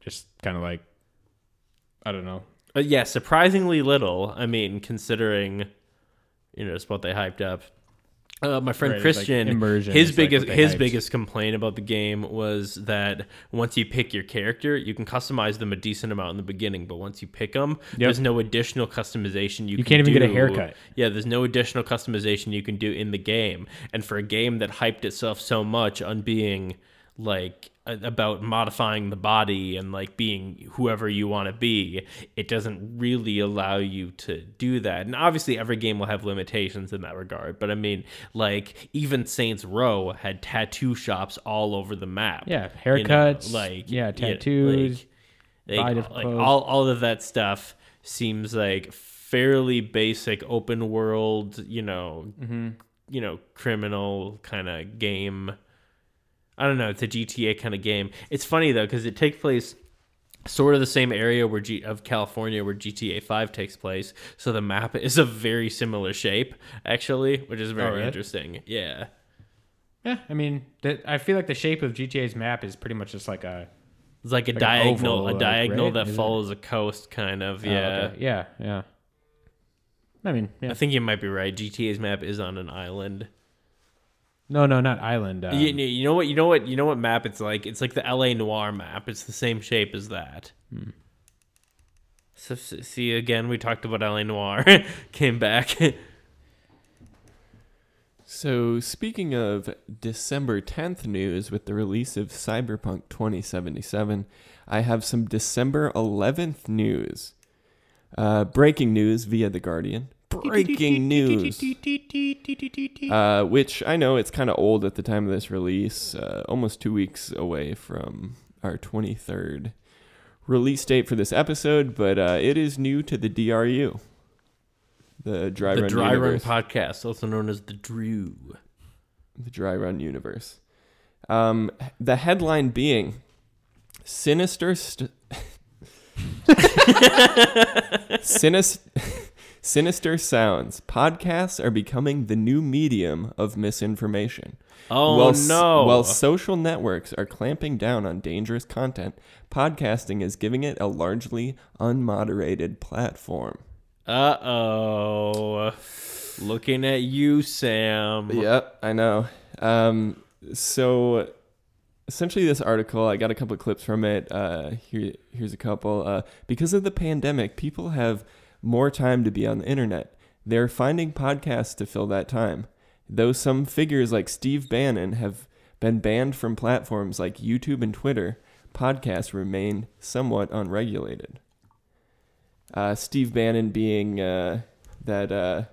just kind of like I don't know. But yeah, surprisingly little. I mean, considering you know just what they hyped up. Uh, my friend Right, like Christian, immersion his is like biggest his hyped. biggest complaint about the game was that once you pick your character, you can customize them a decent amount in the beginning, but once you pick them, there's no additional customization you, You can can't even get a haircut. Yeah, there's no additional customization you can do in the game. And for a game that hyped itself so much on being like about modifying the body and like being whoever you want to be, it doesn't really allow you to do that. And obviously every game will have limitations in that regard, but I mean, like even Saints Row had tattoo shops all over the map. Yeah, you know, haircuts, like yeah, tattoos, like, body like, of like all all of that stuff seems like fairly basic open world, you know, Mm-hmm. you know, criminal kind of game. I don't know. It's a GTA kind of game. It's funny though because it takes place sort of the same area where G- of California where GTA 5 takes place. So the map is a very similar shape actually, which is very Oh, really? interesting. Yeah. Yeah, I mean, the, I feel like the shape of GTA's map is pretty much just like a It's like a Like diagonal, oval, a like, diagonal right? that Is it? follows a coast kind of. oh, Yeah. okay. yeah, yeah. I mean, yeah. I think you might be right. GTA's map is on an island. No, no, not island. Um, you, you know what? You know what? You know what map it's like? It's like the LA Noire map. It's the same shape as that. Hmm. So see again, we talked about LA Noire. Came back. So, speaking of December 10th news with the release of Cyberpunk 2077, I have some December 11th news. Uh, breaking news via The Guardian. Breaking news. Uh, which I know it's kind of old at the time of this release, uh, almost two weeks away from our 23rd release date for this episode, but uh, it is new to the DRU. The Dry the Run Dry Universe Run podcast, also known as the Drew. the dry run universe. Um, the headline being sinister, st- Sinis- sinister sounds. Podcasts are becoming the new medium of misinformation. Oh while, no! While social networks are clamping down on dangerous content, podcasting is giving it a largely unmoderated platform. uh oh, looking at you, Sam. Yep, I know. Um, so essentially this article i got a couple of clips from it uh, here, here's a couple uh, because of the pandemic people have more time to be on the internet. They're finding podcasts to fill that time. Though some figures like steve bannon have been banned from platforms like youtube and twitter podcasts remain somewhat unregulated. Uh, steve bannon being uh, that uh,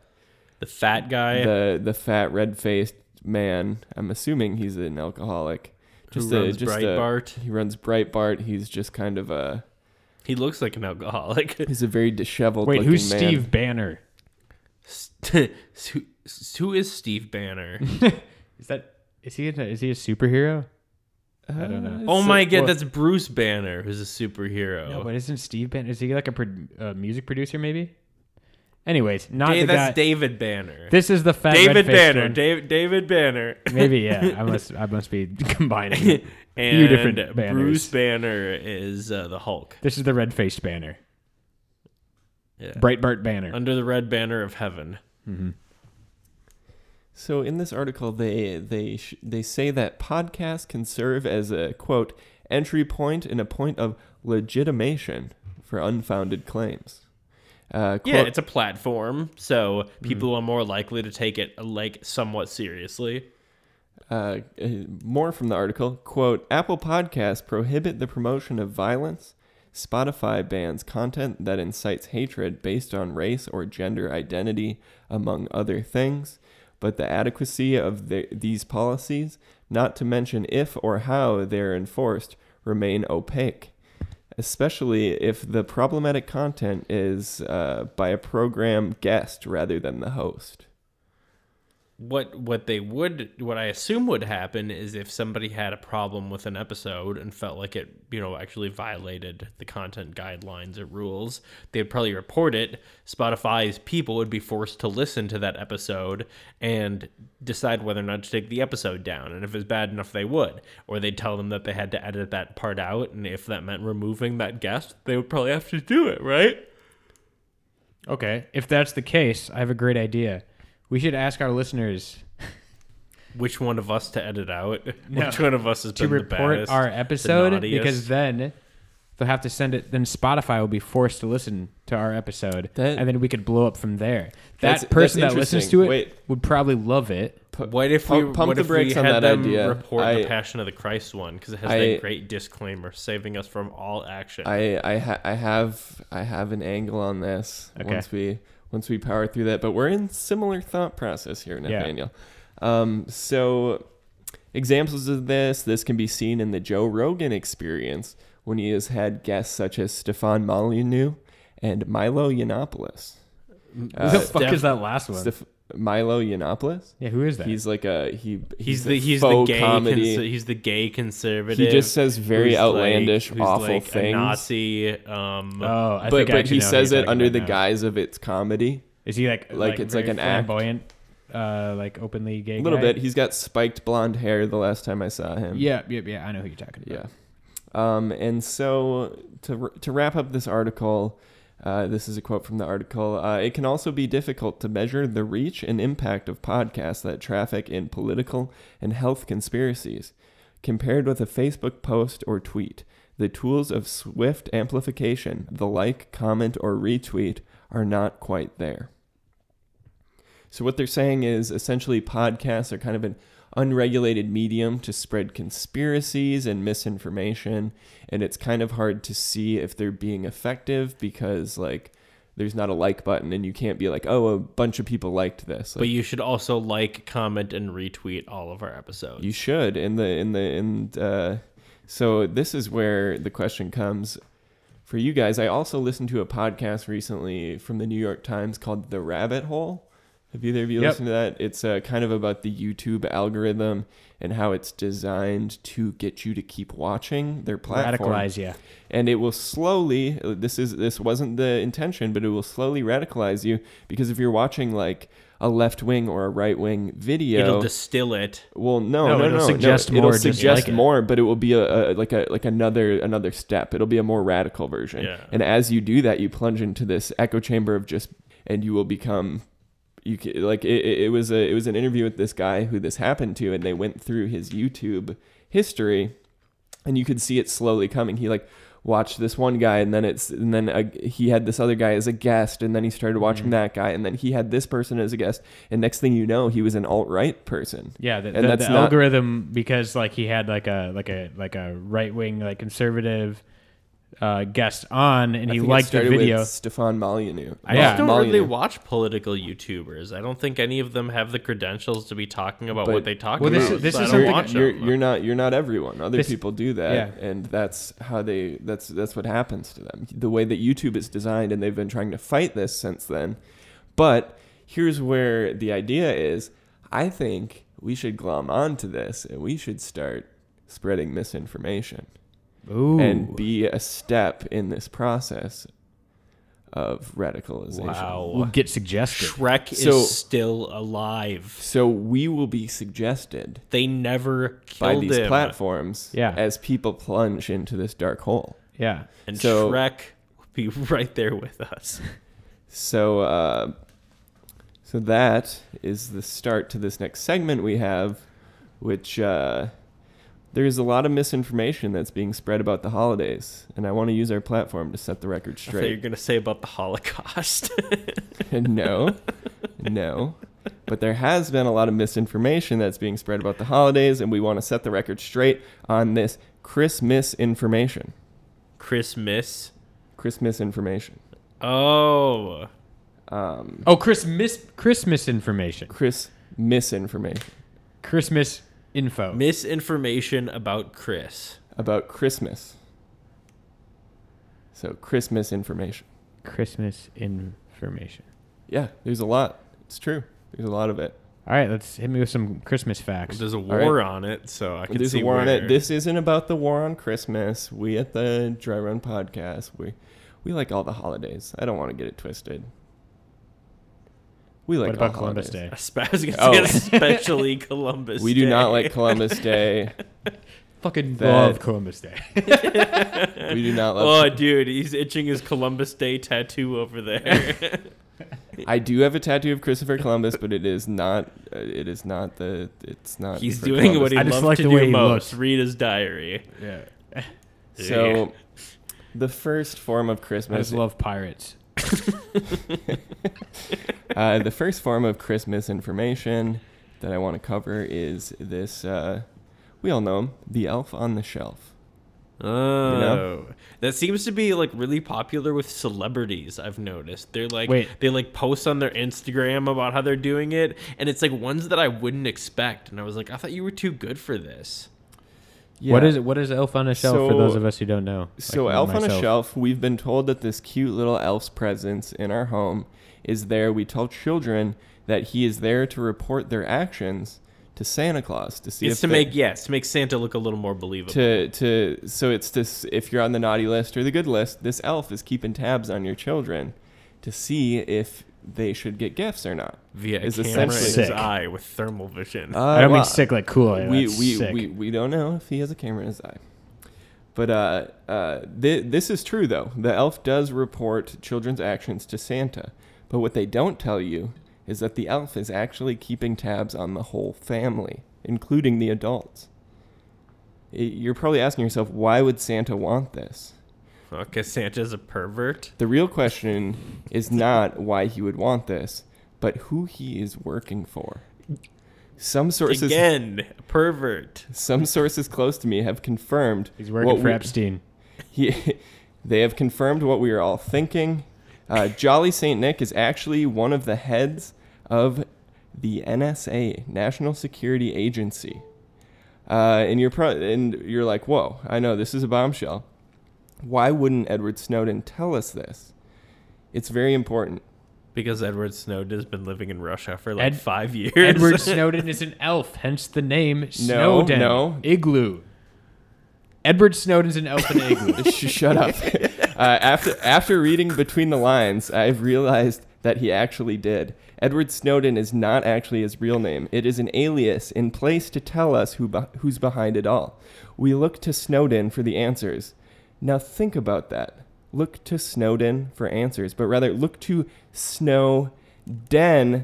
The fat guy? the the fat red faced man. I'm assuming he's an alcoholic. Who a- runs a- Breitbart. he runs Breitbart. He's just kind of a He looks like an alcoholic. he's a very disheveled. Wait, who's man. Steve Banner? who, who is Steve Banner? Is that is he a, is he a superhero? Uh, don't know. oh my a- god, well, that's Bruce Banner, who's a superhero. No, but isn't Steve Banner? Is he like a pro- uh, music producer maybe? Anyways, not Da- the that's guy. David Banner. this is the fat David red-faced Banner. one. David David Banner. Maybe yeah. I must I must be combining. And different banners. Bruce Banner is uh, the Hulk. this is the red faced banner. Yeah. Breitbart banner. Under the red banner of heaven. hmm So in this article, they they sh- they say that podcasts can serve as a quote entry point and a point of legitimation for unfounded claims. Uh, Yeah, it's a platform, so people are more likely to take it like somewhat seriously. Uh, more from the article quote apple podcasts prohibit the promotion of violence. Spotify bans content that incites hatred based on race or gender identity among other things. But the adequacy of the, these policies not to mention if or how they are enforced remain opaque especially if the problematic content is uh, by a program guest rather than the host What what they would what I assume would happen is if somebody had a problem with an episode and felt like it, you know, actually violated the content guidelines or rules, they'd probably report it. Spotify's people would be forced to listen to that episode and decide whether or not to take the episode down. And if it's bad enough they would. Or they'd tell them that they had to edit that part out and if that meant removing that guest, they would probably have to do it, right? Okay, if that's the case, I have a great idea. We should ask our listeners Which one of us to edit out? No. Which one of us has to been the report baddest, our episode naughtiest? because then they'll have to send it. Then Spotify will be forced to listen to our episode, That- and then we could blow up from there. That's- That person that's that listens to it Wait. would probably love it. What if pump- we pump what the if brakes we on had that them idea. report I- the Passion of the Christ one because it has I- that great disclaimer saving us from all action. I I, ha- I have I have an angle on this Okay. once we once we power through that, but we're in similar thought process here, Yeah. Nathaniel. Um, so examples of this this can be seen in the Joe Rogan experience when he has had guests such as Stefan Molyneux and Milo Yiannopoulos. Who Uh, the fuck Steph- is that last one? Steph- Milo Yiannopoulos. yeah, who is that? He's like a he. he's a the he's the gay comedy. cons- he's the gay conservative. he just says very who's like- outlandish, who's awful like things. A Nazi. Um, oh, I but think I but actually he know who says it under the now. guise of it's comedy. Is he like like it's like very an act. flamboyant, uh, like openly gay? A little guy? bit. He's got spiked blonde hair. The last time I saw him. Yeah, yeah, yeah. I know who you're talking about. Yeah. Um, and so to to wrap up this article, uh, this is a quote from the article. Uh, it can also be difficult to measure the reach and impact of podcasts that traffic in political and health conspiracies. Compared with a Facebook post or tweet, the tools of swift amplification, the like, comment, or retweet, are not quite there. So, what they're saying is essentially podcasts are kind of an unregulated medium to spread conspiracies and misinformation. And it's kind of hard to see if they're being effective because, like, there's not a like button and you can't be like, oh, a bunch of people liked this. but you should also like, comment, and retweet all of our episodes. you should in the in the in uh so this is where the question comes for you guys. I also listened to a podcast recently from the New York Times called The Rabbit Hole. Have either of you Yep. listened to that? It's uh, kind of about the YouTube algorithm and how it's designed to get you to keep watching their platform Radicalize yeah. and it will slowly this is this wasn't the intention but it will slowly radicalize you because if you're watching like a left wing or a right wing video It'll distill it. well no No, no no it'll no, suggest it'll more, suggest like it. but it will be a, a like a like another another step it'll be a more radical version Yeah. and as you do that you plunge into this echo chamber of just and you will become you like it, it was a it was an interview with this guy who this happened to and they went through his YouTube history and you could see it slowly coming. He like watched this one guy, and then it's and then uh, he had this other guy as a guest, and then he started watching Mhm. that guy, and then he had this person as a guest, and next thing you know, he was an alt right person. Yeah, the, And the, that's the not- algorithm because like he had like a like a like a right wing like conservative uh, guest on, and I he think it liked the video. With Stefan Molyneux. I Yeah. just don't Molyneux. really watch political YouTubers. I don't think any of them have the credentials to be talking about But- what they talk Well, this about. is- this so is I don't watch you're, them. you're not you're not everyone. Other This- people do that, Yeah. and that's how they that's that's what happens to them. The way that YouTube is designed, and they've been trying to fight this since then. But here's where the idea is: I think we should glom onto this, and we should start spreading misinformation Ooh, and be a step in this process of radicalization. wow. we'll get suggested. Shrek So- is still alive. So we will be suggested They never by killed these him. platforms Yeah. as people plunge into this dark hole. Yeah, and So- Shrek will be right there with us. So, uh, so that is the start to this next segment we have, which uh, there's a lot of misinformation that's being spread about the holidays, and I want to use our platform to set the record I thought you were straight. gonna say about the Holocaust. no, no, but there has been a lot of misinformation that's being spread about the holidays, and we want to set the record straight on this Christmas information. Christmas. Christmas information. Oh, Um, Oh, Christmas Christmas information. Chris misinformation Christmas info. misinformation about Chris. about Christmas. So Christmas information. Christmas information. Yeah, there's a lot. It's true. There's a lot of it. All right, let's hit me with some Christmas facts. There's a right. war on it, so I can There's see a war on it. This isn't about the war on Christmas. We at the Dry Run podcast, we we like all the holidays. I don't want to get it twisted. We like what about Columbus holidays. Day? Espe- I was gonna Oh. especially Columbus. Day. We do not Day. like Columbus Day. Fucking That- love Columbus Day. We do not love. Oh, dude, he's itching his Columbus Day tattoo over there. I do have a tattoo of Christopher Columbus, but it is not. Uh, it is not the. It's not. he's for doing Columbus what he I just loves like to the do he most: looks. read his diary. yeah. So, the first form of I Christmas, just love pirates. uh, the first form of Christmas information that I want to cover is this. Uh, we all know him, the elf on the shelf. Oh, know? that seems to be like really popular with celebrities. I've noticed they're like Wait. they like post on their Instagram about how they're doing it, and it's like ones that I wouldn't expect. And I was like, I thought you were too good for this. What Yeah. is what is Elf on a Shelf for those of us who don't know? So, Like Elf on a. Shelf, we've been told that this cute little elf's presence in our home is there. We tell children that he is there to report their actions to Santa Claus to see it's if to they- make yes, to make Santa look a little more believable. to to so it's this if you're on the naughty list or the good list, this elf is keeping tabs on your children to see if they should get gifts or not. via a is camera in essentially- his eye with thermal vision. Uh, I don't well, mean sick like cool. we That's we, sick. we we don't know if he has a camera in his eye. But uh, uh, thi- this is true though. The elf does report children's actions to Santa, but what they don't tell you is that the elf is actually keeping tabs on the whole family, including the adults. I- You're probably asking yourself, why would Santa want this? Because Santa's a pervert. The real question is not why he would want this, but who he is working for. Some sources Again, pervert. some sources close to me have confirmed He's working what for we- Epstein. he, they have confirmed what we are all thinking. Uh, Jolly Saint Nick is actually one of the heads of the NSA, National Security Agency. Uh, and you're pro- and you're like, whoa, I know this is a bombshell. Why wouldn't Edward Snowden tell us this? It's very important. Because Edward Snowden has been living in Russia for like Ed- five years. Edward Snowden is an elf, hence the name Snowden. no. no. Igloo. Edward Snowden's an elf in an igloo. Shut up. Uh, after after reading between the lines, I've realized that he actually did. Edward Snowden is not actually his real name. It is an alias in place to tell us who be- who's behind it all. We look to Snowden for the answers. Now think about that. Look to Snowden for answers, but rather look to Snowden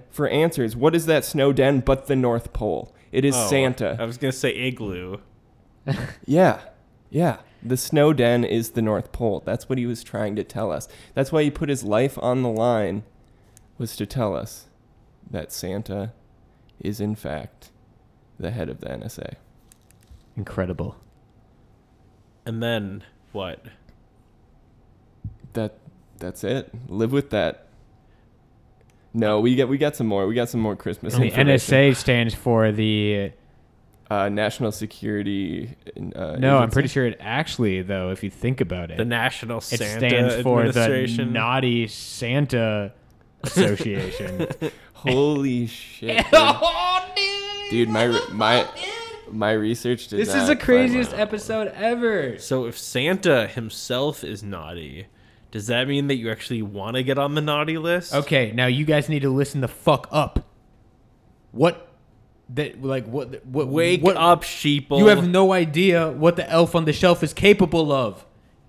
for answers. What is that Snowden but the North Pole? It is Oh, Santa. I was gonna say igloo. Yeah. Yeah, the snow den is the North Pole. That's what he was trying to tell us. That's why he put his life on the line, was to tell us that Santa is in fact the head of the NSA. Incredible. And then what? That that's it. Live with that. No, we get we got some more. We got some more Christmas. The. NSA stands for the. uh, National Security. Uh, No, I'm pretty sure it actually, though, if you think about it, The National Santa it stands for the Naughty Santa Association. Holy shit, dude. dude, my my my research did this not is the craziest episode ever. so if Santa himself is naughty, does that mean that you actually want to get on the naughty list? Okay, now you guys need to listen the fuck up. What? That like what? What? Wake what, up, sheeple. You have no idea what the elf on the shelf is capable of.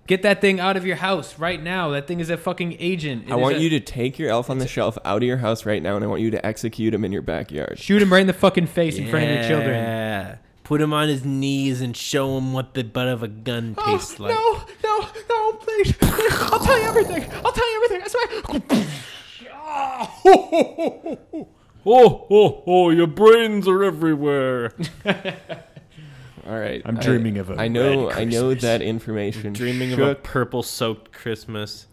Get that thing out of your house right now. That thing is a fucking agent. It I want a- you to take your elf on the shelf out of your house right now, and I want you to execute him in your backyard. shoot him right in the fucking face in front of your children. Yeah. Put him on his knees and show him what the butt of a gun tastes like. Oh, no, no, no, please, please. I'll tell you everything. I'll tell you everything. I swear. Oh, oh, oh, your brains are everywhere. All right. I'm I- dreaming of a I know. red I know Christmas. that information. Dreaming of a purple soaked Christmas.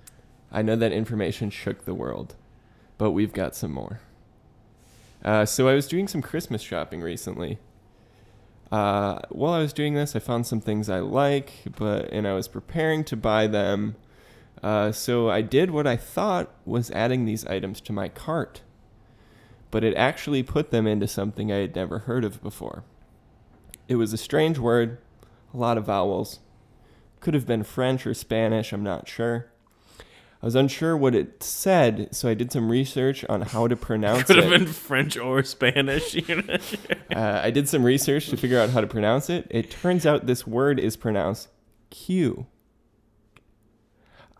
I know that information shook the world, but we've got some more. Uh, so I was doing some Christmas shopping recently. Uh, while I was doing this, I found some things I like, but and I was preparing to buy them. Uh, so I did what I thought was adding these items to my cart, but it actually put them into something I had never heard of before. It was a strange word, a lot of vowels. Could have been French or Spanish, I'm not sure. I was unsure what it said, so I did some research on how to pronounce Could it. Could have been French or Spanish. you know? Uh, I did some research to figure out how to pronounce it. It turns out this word is pronounced Q.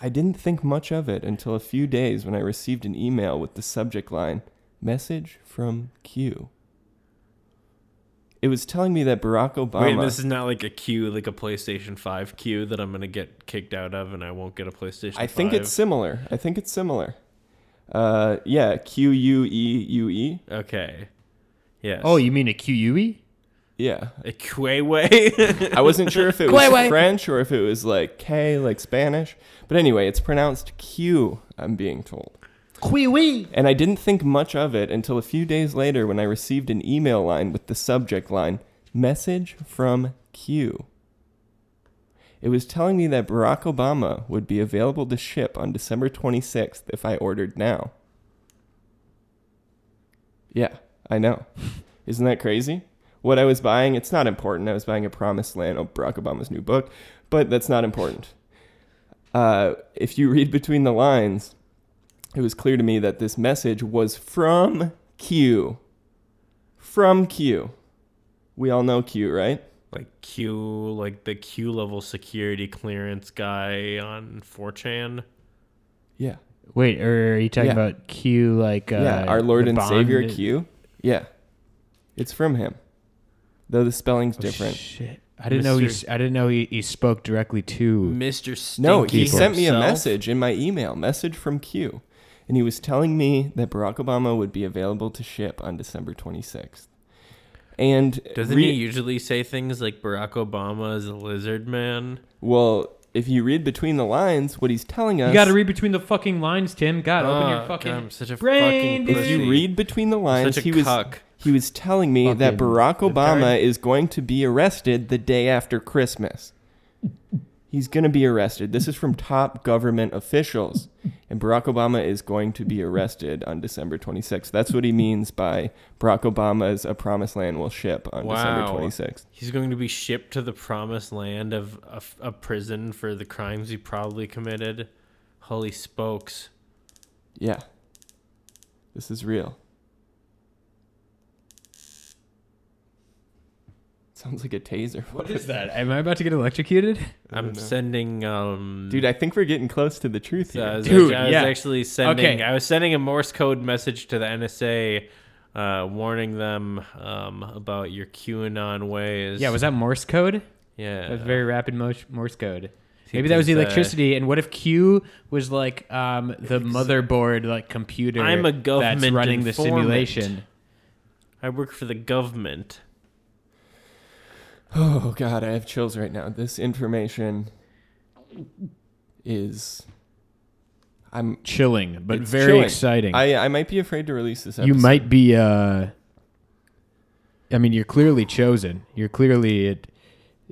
I didn't think much of it until a few days when I received an email with the subject line Message from Q. It was telling me that Barack Obama. Wait, this is not like a queue, like a PlayStation 5 queue that I'm going to get kicked out of and I won't get a PlayStation I think 5. it's similar. I think it's similar. Uh, yeah, Q U E U E. Okay. Yes. Oh, you mean a Q U E? Yeah, A Quayway? I wasn't sure if it was Quay-way. French or if it was like K, like Spanish. But anyway, it's pronounced Q, I'm being told. QUE. And I didn't think much of it until a few days later when I received an email line with the subject line Message from Q. It was telling me that Barack Obama would be available to ship on December 26th if I ordered now. Yeah, I know. Isn't that crazy? What I was buying, it's not important. I was buying a Promised Land of Barack Obama's new book, but that's not important. Uh, if you read between the lines, it was clear to me that this message was from Q. From Q. We all know Q, right? like Q, like the Q level security clearance guy on 4chan. Yeah. Wait, or are you talking Yeah. about Q like uh, yeah, our Lord and Bond? Savior Q. Yeah. It's from him. Though the spelling's Oh, different. shit. I didn't know he. Mr. s- I didn't know he, he spoke directly to. Mr. Stinky No, he sent me a message in my email, message from Q. And he was telling me that Barack Obama would be available to ship on December 26th. And Doesn't re- he usually say things like Barack Obama is a lizard man? Well, if you read between the lines, what he's telling us You got to read between the fucking lines, Tim. God, open Oh, your fucking. God, I'm such a brain, fucking dude. if you read between the lines, Such a he was cuck. he was telling me that Barack Obama is going to be arrested the day after Christmas. He's going to be arrested. This is from top government officials. And Barack Obama is going to be arrested on December 26th. That's what he means by Barack Obama's A Promised Land will ship on December Wow. 26th. He's going to be shipped to the promised land of a, a prison for the crimes he probably committed. Holy spokes. Yeah. This is real. Sounds like a taser. What is that? Am I about to get electrocuted? I'm know. sending um Dude, I think we're getting close to the truth I here. was, Dude, I was yeah. actually sending Okay. I was sending a Morse code message to the NSA uh, warning them um, about your QAnon ways. Yeah, was that Morse code? Yeah. That's very rapid Morse, Morse code. Maybe that was the there's, uh, electricity. and what if Q was like um, the motherboard, like computer? I'm a government that's government running the simulation. I work for the government. Oh god, I have chills right now. This information is I'm Chilling, but It's very chilling. exciting. I I might be afraid to release this episode. you might be. Uh, I mean, you're clearly chosen. You're clearly it,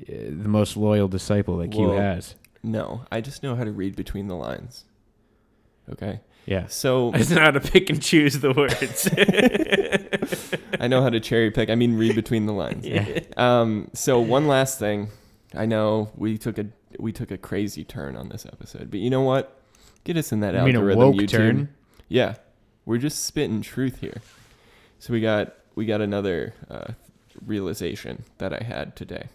uh, the most loyal disciple that Q Well, has. No, I just know how to read between the lines. Okay? Yeah. So I know how to pick and choose the words. I know how to cherry pick. I mean read between the lines. Yeah. Um so one last thing. I know we took a we took a crazy turn on this episode, but you know what? Get us in that I mean, a algorithm woke YouTube. turn. Yeah, we're just spitting truth here. So we got we got another uh, realization that I had today.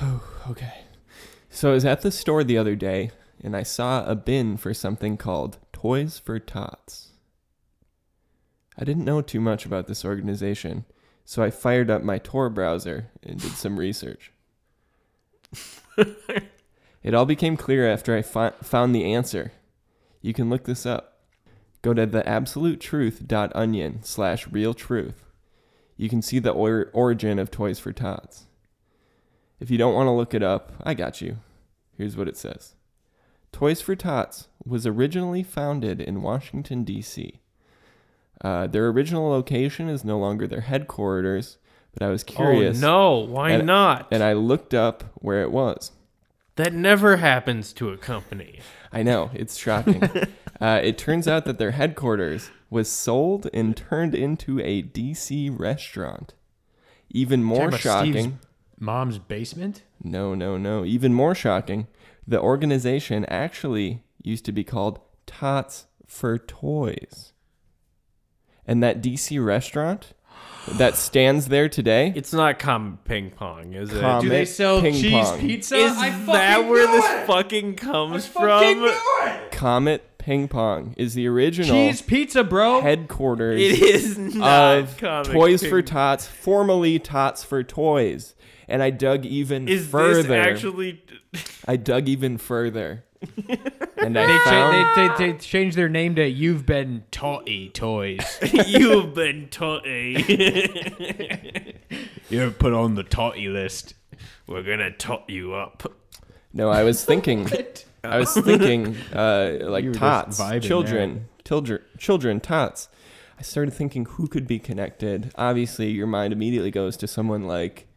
Oh, okay. So I was at the store the other day and I saw a bin for something called Toys for Tots. I didn't know too much about this organization, so I fired up my Tor browser and did some research. it all became clear after I fi- found the answer. You can look this up. Go to theabsolutetruth.onion slash real truth. You can see the or- origin of Toys for Tots. If you don't want to look it up, I got you. Here's what it says Toys for Tots was originally founded in Washington, D.C. Uh, their original location is no longer their headquarters, but I was curious. Oh no! Why And- not? And I looked up where it was. that never happens to a company. I know, it's shocking. uh, it turns out that their headquarters was sold and turned into a DC restaurant. Even more shocking. Steve's Mom's basement. No, no, no. Even more shocking. The organization actually used to be called Tots for Toys. And that DC restaurant that stands there today, It's not Comet Ping Pong, is it? Do they sell ping cheese pong. pizza? is I that where this it! fucking comes fucking from? knew! Comet Ping Pong is the original Cheese pizza, bro. headquarters It is not of Comet Toys Ping for Tots, formerly Tots for Toys. And I dug even Is further. this actually? I dug even further. and I They, found cha- they, they, they changed their name to You've Been Taughty Toys. You've been taught. You're put on the Taughty list. We're gonna tot you up. No, I was thinking I was thinking uh, like were just tots, vibing children, children, children, tots. I started thinking who could be connected. Obviously, your mind immediately goes to someone like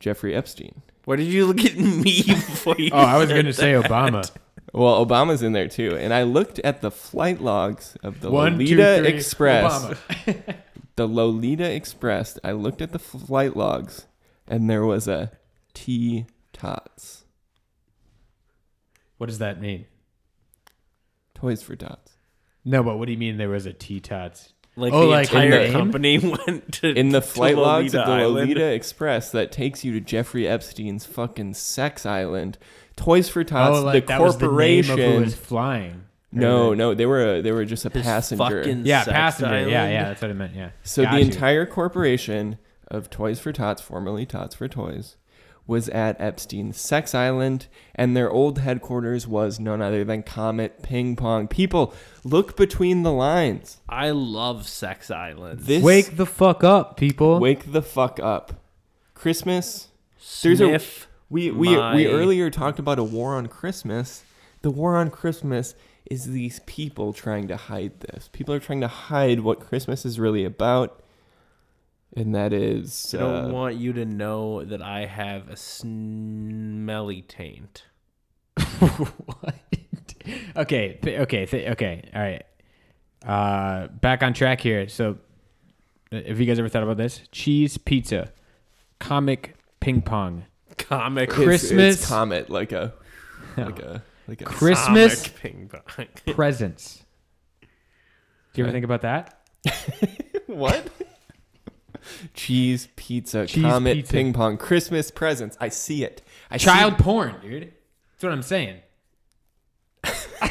Jeffrey Epstein. Why did you look at me before you? Oh, I was going to say? Obama. Well, Obama's in there too, and I looked at the flight logs of the One, two, Lolita three, Express. The Lolita Express. I looked at the flight logs, and there was a T tots, What does that mean? Toys for Tots. No, but what do you mean there was a T-Tots? Like Oh, the like entire the- company went to in the to flight logs of Lolita the Island. Lolita Express that takes you to Jeffrey Epstein's fucking sex island. Toys for Tots, oh, like the that was the name corporation. of who was flying. No, the- no, they were a, they were just a His passenger. fucking Yeah, sex passenger. Yeah, island. yeah, that's what I meant. Yeah. so Got the you. entire corporation of Toys for Tots, formerly Tots for Toys, was at Epstein's sex island, and their old headquarters was none other than Comet Ping Pong. People, look between the lines. I love Sex Island. This Wake the fuck up, people. wake the fuck up. Christmas There's a- Sniff. We we we earlier talked about a war on Christmas. The war on Christmas is these people trying to hide this. People are trying to hide what Christmas is really about, and that is I don't uh, want you to know that I have a smelly taint. what? Okay, okay, okay. All right. Uh, back on track here. So, uh, have you guys ever thought about this? Cheese pizza, comic ping pong, Comic Christmas- It's, comet like a like a like a Christmas comic ping pong. presents. Do you ever Okay. think about that? what? Cheese pizza, Cheese comet pizza. ping pong, Christmas presents. I see it. I see Child porn, dude. That's what I'm saying.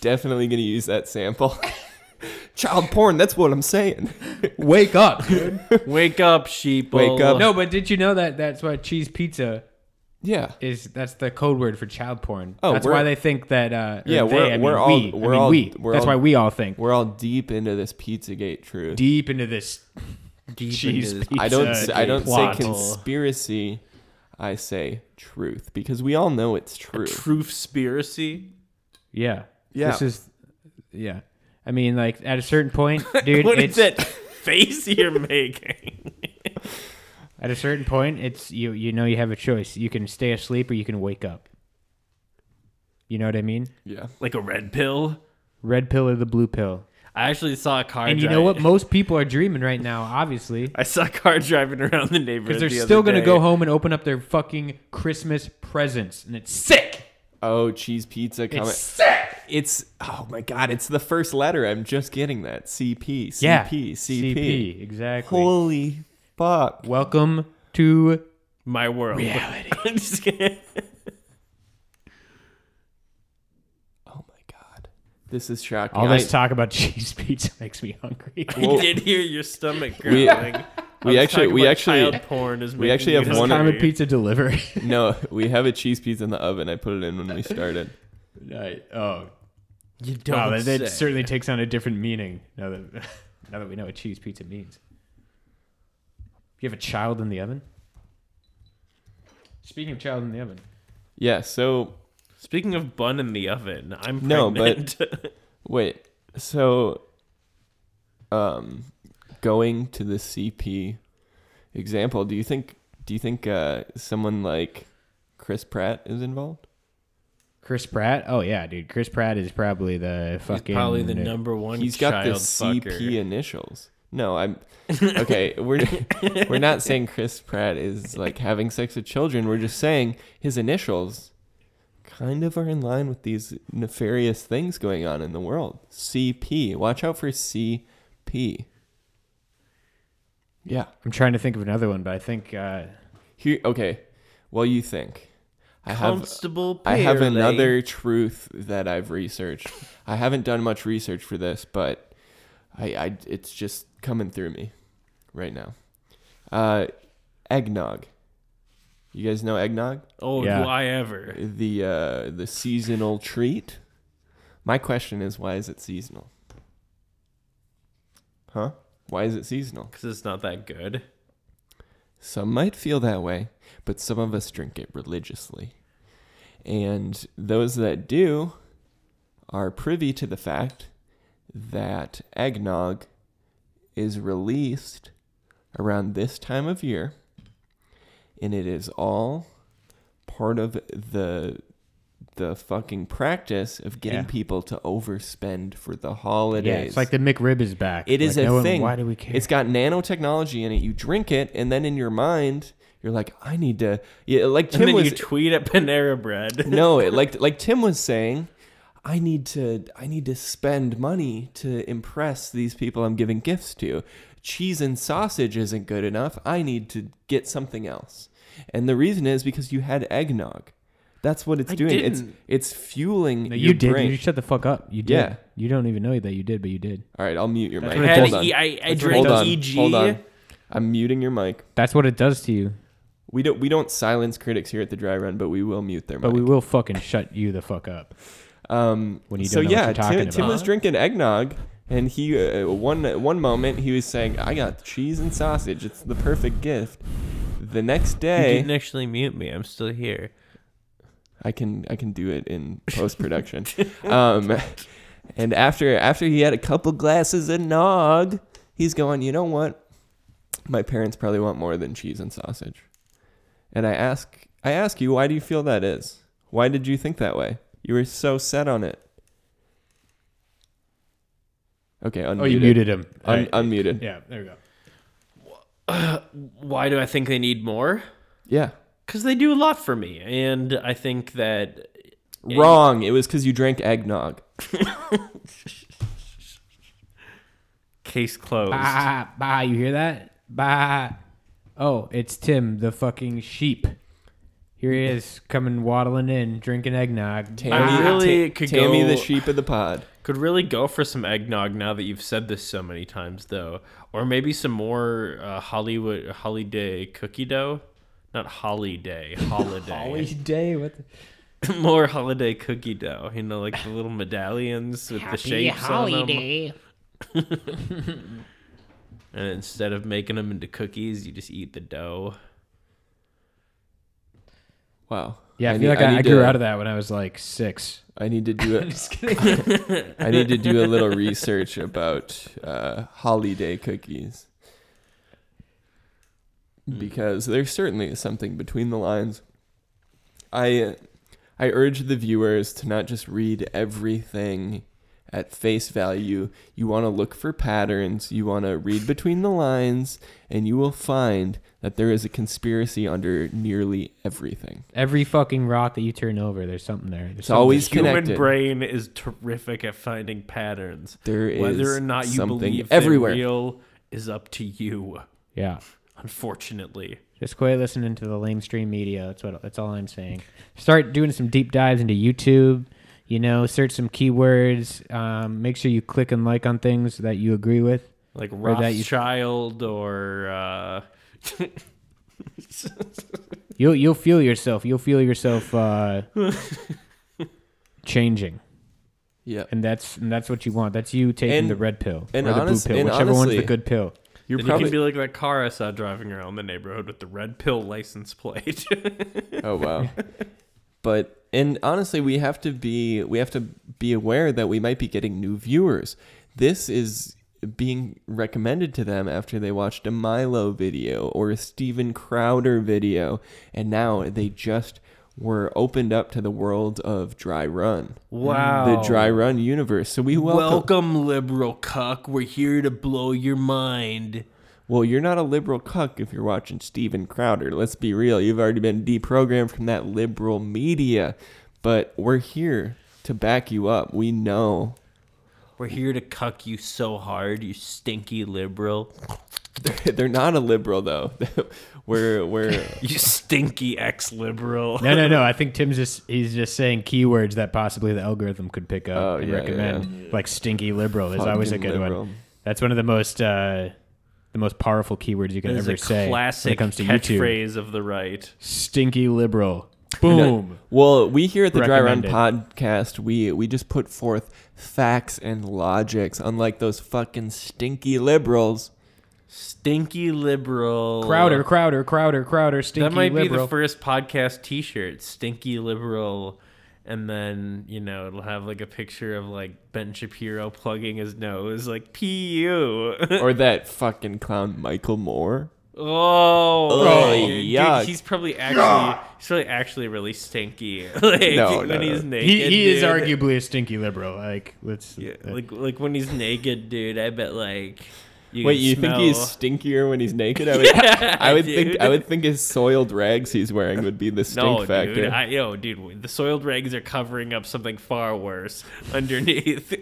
definitely gonna use that sample. Child porn. That's what I'm saying. Wake up, dude. Wake up, sheep. Wake up. no, but did you know that that's why cheese pizza Yeah. is that's the code word for child porn. Oh, that's we're- why they think that. Uh, Yeah, or we're- they, I we're all- we, I we're mean, all- we. we're That's all- why we all think We're all deep into this Pizzagate truth. deep into this Deep cheese into this- pizza. I don't. s- I don't plot. say conspiracy. I say truth because we all know it's true. Truth spiracy. Yeah. Yeah. This is. Yeah. I mean, like at a certain point, dude. what it's, is that face you're making? At a certain point, it's you. You know, you have a choice. You can stay asleep or you can wake up. You know what I mean? yeah. like a red pill. Red pill or the blue pill. I actually saw a car. And you know what? Most people are dreaming right now, obviously, I saw a car driving around the neighborhood. because they're the still gonna go home and open up their fucking Christmas presents, and it's sick. Oh, cheese pizza coming. It's sick. It's oh my god! It's the first letter. I'm just getting that. CP. CP. Yeah. CP. CP. Exactly. Holy fuck! Welcome to My world. reality. I'm just kidding. Oh my god! This is shocking. All this I- talk about cheese pizza makes me hungry. Well, I did hear your stomach we- growling. we I actually- we actually- child porn is we actually have This one- time of pizza delivery. no, we have a cheese pizza in the oven. I put it in when we started. Right. Oh, You don't wow, that, that certainly takes on a different meaning now that now that we know what cheese pizza means. You have a child in the oven. Speaking of child in the oven, Yeah. So Speaking of bun in the oven, I'm No, but- wait. So, um, going to the CP example, do you think? Do you think uh, someone like Chris Pratt is involved? Chris Pratt. Oh yeah, dude. Chris Pratt is probably the He's fucking probably the number one. He's got the child CP fucker. initials. No, I'm okay. We're we're not saying Chris Pratt is like having sex with children. We're just saying his initials kind of are in line with these nefarious things going on in the world. CP. Watch out for CP. Yeah. I'm trying to think of another one, but I think uh, Here. Okay. Well, you think. I have Constable. I have another truth that I've researched. I haven't done much research for this, but I, I it's just coming through me right now. Uh, eggnog. You guys know eggnog? Oh, Yeah. do I ever? The uh, the seasonal treat. My question is, why is it seasonal? Huh? Why is it seasonal? Because it's not that good. Some might feel that way, but some of us drink it religiously. And those that do are privy to the fact that eggnog is released around this time of year, and it is all part of the the fucking practice of getting Yeah. people to overspend for the holidays. yeah, it's like the McRib is back. It is Like, a one- thing. Why do we care? It's got nanotechnology in it. You drink it, and then in your mind, you're like, I need to. Yeah, like Tim And then was. you tweet at Panera Bread. no, it, like like Tim was saying, I need to. I need to spend money to impress these people I'm giving gifts to. Cheese and sausage isn't good enough. I need to get something else. And the reason is because you had eggnog. That's what it's I doing. It's didn't. it's fueling No, your you did. brain. You shut the fuck up. You did. Yeah. You don't even know that you did, but you did. All right, I'll mute your That's mic. what it I, had Hold on. E- I, I That's what drank Hold on. EG. Hold on. I'm muting your mic. That's what it does to you. We don't we don't silence critics here at the dry run, but we will mute their But mic. we will fucking shut you the fuck up. Um, When you so don't know what yeah, you're talking Tim, Tim about. was drinking eggnog, and he uh, one one moment he was saying, "I got cheese and sausage. It's the perfect gift." The next You day, didn't actually mute me. I'm still here. I can I can do it in post production. um, and after after he had a couple glasses of nog, he's going, "You know what? My parents probably want more than cheese and sausage." And I ask I ask you, why do you feel that is? Why did you think that way? You were so set on it. Okay, unmuted. Oh, you muted him. Un- Right. unmuted. yeah, there we go. Why do I think they need more? Yeah. Because they do a lot for me, and I think that Wrong. It was because you drank eggnog. case closed. Bah, bah, you hear that? Bah. Oh, it's Tim, the fucking sheep. Here he is, coming waddling in, drinking eggnog. Tammy, really Ta- could Tammy go- the sheep of the pod. Could really go for some eggnog now that you've said this so many times, though, or maybe some more uh, Hollywood holiday cookie dough, not holiday, holiday, Holiday, what? The? more holiday cookie dough. You know, like the little medallions with the shapes on them. And instead of making them into cookies, you just eat the dough. Wow. Yeah, I, I feel need- like I I, I grew to- out of that when I was like six. I need to do it. I need to do a little research about uh, holiday cookies because there's certainly something between the lines. I I urge the viewers to not just read everything at face value. You want to look for patterns. You want to read between the lines, and you will find that there is a conspiracy under nearly everything. Every fucking rock that you turn over, there's something there. There's It's something always there. Human connected. brain is terrific at finding patterns. There is Whether or not you something believe everywhere. they're real is up to you. yeah. Unfortunately, Just quit listening to the lamestream media. That's what. That's all I'm saying. Start doing some deep dives into YouTube. You know, search some keywords. Um, make sure you click and like on things that you agree with. like Or that you- Rothschild or uh, You'll you'll feel yourself. You'll feel yourself uh, changing, Yeah. and that's and that's what you want. That's you taking And- the red pill and or the honest- blue pill, and whichever one's the good pill. You're then probably you can be like that car I saw driving around the neighborhood with the red pill license plate. Oh wow. but and honestly, we have to be we have to be aware that we might be getting new viewers. This is being recommended to them after they watched a Milo video or a Steven Crowder video and now they just were opened up to the world of dry run. wow. The dry run universe. So we welcome Welcome, liberal cuck. We're here to blow your mind. Well, you're not a liberal cuck if you're watching Steven Crowder. Let's be real. You've already been deprogrammed from that liberal media. But we're here to back you up. We know. We're here to cuck you so hard, you stinky liberal. They're not a liberal though. we're we're You stinky ex-liberal. No, no, no. I think Tim's just he's just saying keywords that possibly the algorithm could pick up Oh, and yeah, recommend. Like stinky liberal is always a good liberal. one. That's one of the most uh, the most powerful keywords you can ever a say when classic it comes to YouTube. catchphrase of the right. Stinky liberal. Uh, Boom. Well, we here at the Dry Run podcast, we we just put forth facts and logics, unlike those fucking stinky liberals. Stinky liberal. Crowder, Crowder, Crowder, Crowder. Stinky liberal. that might be the first podcast T-shirt. Stinky liberal, and then you know it'll have like a picture of like Ben Shapiro plugging his nose, like "pu." or that fucking clown Michael Moore. Oh, Oh, dude, yuck. he's probably actually he's probably actually really stinky. like No, when no, he's naked. he, he is arguably a stinky liberal. Like let's. Yeah, uh, like like when he's naked, dude. I bet like. You Wait, can you think he's stinkier when he's naked? I would, I would think. I would think his soiled rags he's wearing would be the stink No, factor. dude. I, yo, dude, the soiled rags are covering up something far worse underneath.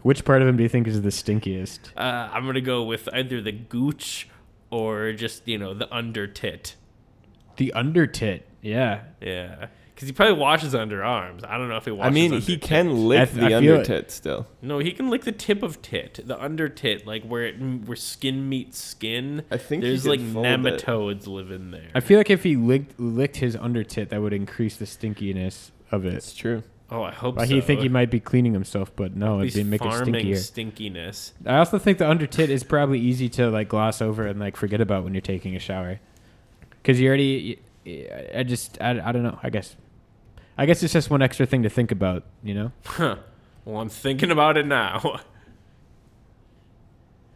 Ugh. which part of him do you think is the stinkiest? uh, I'm gonna go with either the gooch or just you know the under tit. The under tit. Yeah. Yeah, because he probably washes underarms. I don't know if he washes. I mean, under he tit. can lick I- the I feel under it. tit still. No, he can lick the tip of tit, the under tit, like where it where skin meets skin. I think there's could like fold it. nematodes live in there. I feel like if he licked, licked his under tit, that would increase the stinkiness of it. It's true. Oh, I hope Like so. he think he might be cleaning himself, but no, He's it'd make it stinkier. stinkiness. I also think the under tit is probably easy to like gloss over and like forget about when you're taking a shower, because you already. I just I, I don't know. I guess I guess it's just one extra thing to think about. You know, Huh. Well, I'm thinking about it now.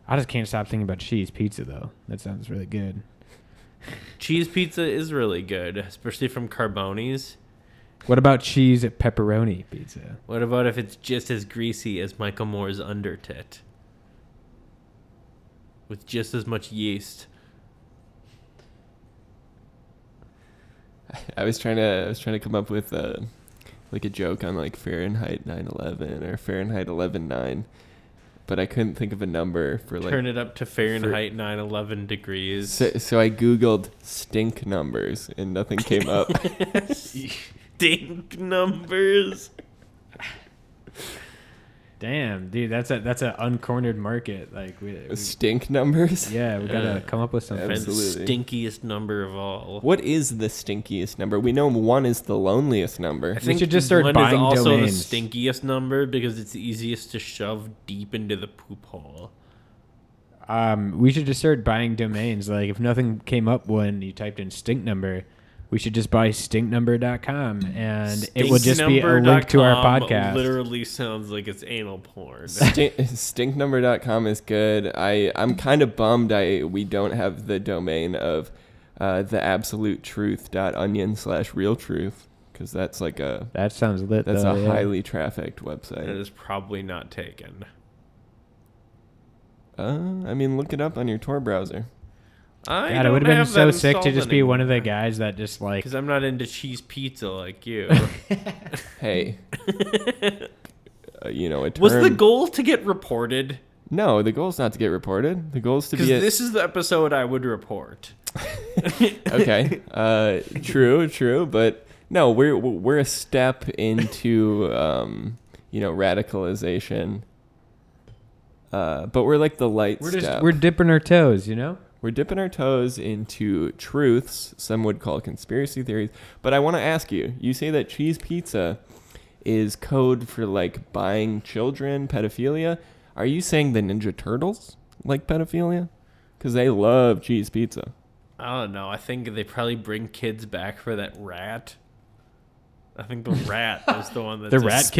I just can't stop thinking about cheese pizza though. That sounds really good. Cheese pizza is really good, especially from Carboni's. What about cheese pepperoni pizza? What about if it's just as greasy as Michael Moore's under tit? With just as much yeast. I was trying to I was trying to come up with uh, like a joke on like Fahrenheit 9/11 or Fahrenheit 11/9, but I couldn't think of a number for like. Turn it up to Fahrenheit 911 degrees. So, so I googled stink numbers and nothing came up. Stink numbers. Damn, dude, that's a that's an uncornered market. Like we, we Stink numbers. yeah, we gotta Yeah. come up with something. Absolutely. stinkiest number of all. What is the stinkiest number? We know one is the loneliest number. I think should just start one buying is also domains. the stinkiest number because it's the easiest to shove deep into the poop hole. Um, we should just start buying domains. Like if nothing came up when you typed in stink number, we should just buy stinknumber.com and it will just be a link to our podcast. Literally sounds like it's anal porn. Stink, stinknumber.com is good. I I'm kind of bummed I we don't have the domain of uh, the absolute truth dot onion slash real truth because that's like a That sounds lit. that's though, a yeah. highly trafficked website. is probably not taken. Uh, I mean, look it up on your Tor browser. I God, it would have been so sick to just be one of the guys. guys that just like Because I'm not into cheese pizza like you. Hey, uh, you know a term. Was the goal to get reported? no, the goal is not to get reported. The goal is to Because be a, this is the episode I would report. okay. Uh, true, true, but no, we're we're a step into um, you know radicalization. Uh, but we're like the light we're step. just we're dipping our toes, you know. We're dipping our toes into truths, some would call conspiracy theories. But I want to ask you you say that cheese pizza is code for like buying children, pedophilia. Are you saying the Ninja Turtles like pedophilia? Because they love cheese pizza. I don't know. I think they probably bring kids back for that rat. I think the rat is the one that's The a rat sp-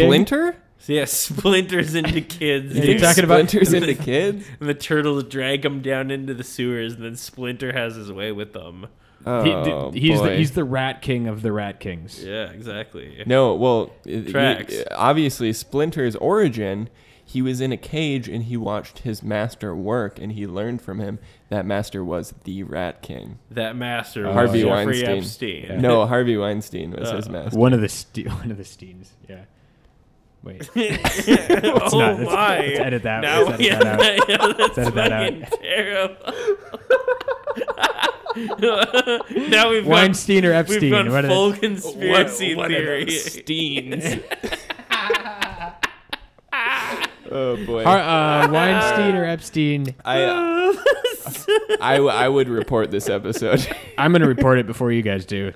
King? Splinter? Yeah, splinters into kids. Are you dude. talking about- Splinters into kids? And the turtles drag them down into the sewers, and then Splinter has his way with them. Oh, he, he's boy. the he's the rat king of the rat kings. Yeah, exactly. No, well, Tracks. you- obviously Splinter's origin, he was in a cage and he watched his master work and he learned from him that master was the Rat King. That master, oh, was Harvey Jeffrey Weinstein. Epstein. No, Harvey Weinstein was his Oh. master. One of the ste- one of the Steens. Yeah. Wait. oh not. Let's- my! let's edit that. Now, Let's edit yeah, that out. yeah, that's edit that out. fucking terrible. now we've Weinstein or got, we've Epstein? got What are full they- conspiracy What- what theory. those Steens? oh boy. Har- uh, Weinstein or Epstein? I, I, I would report this episode. I'm gonna report it before you guys do.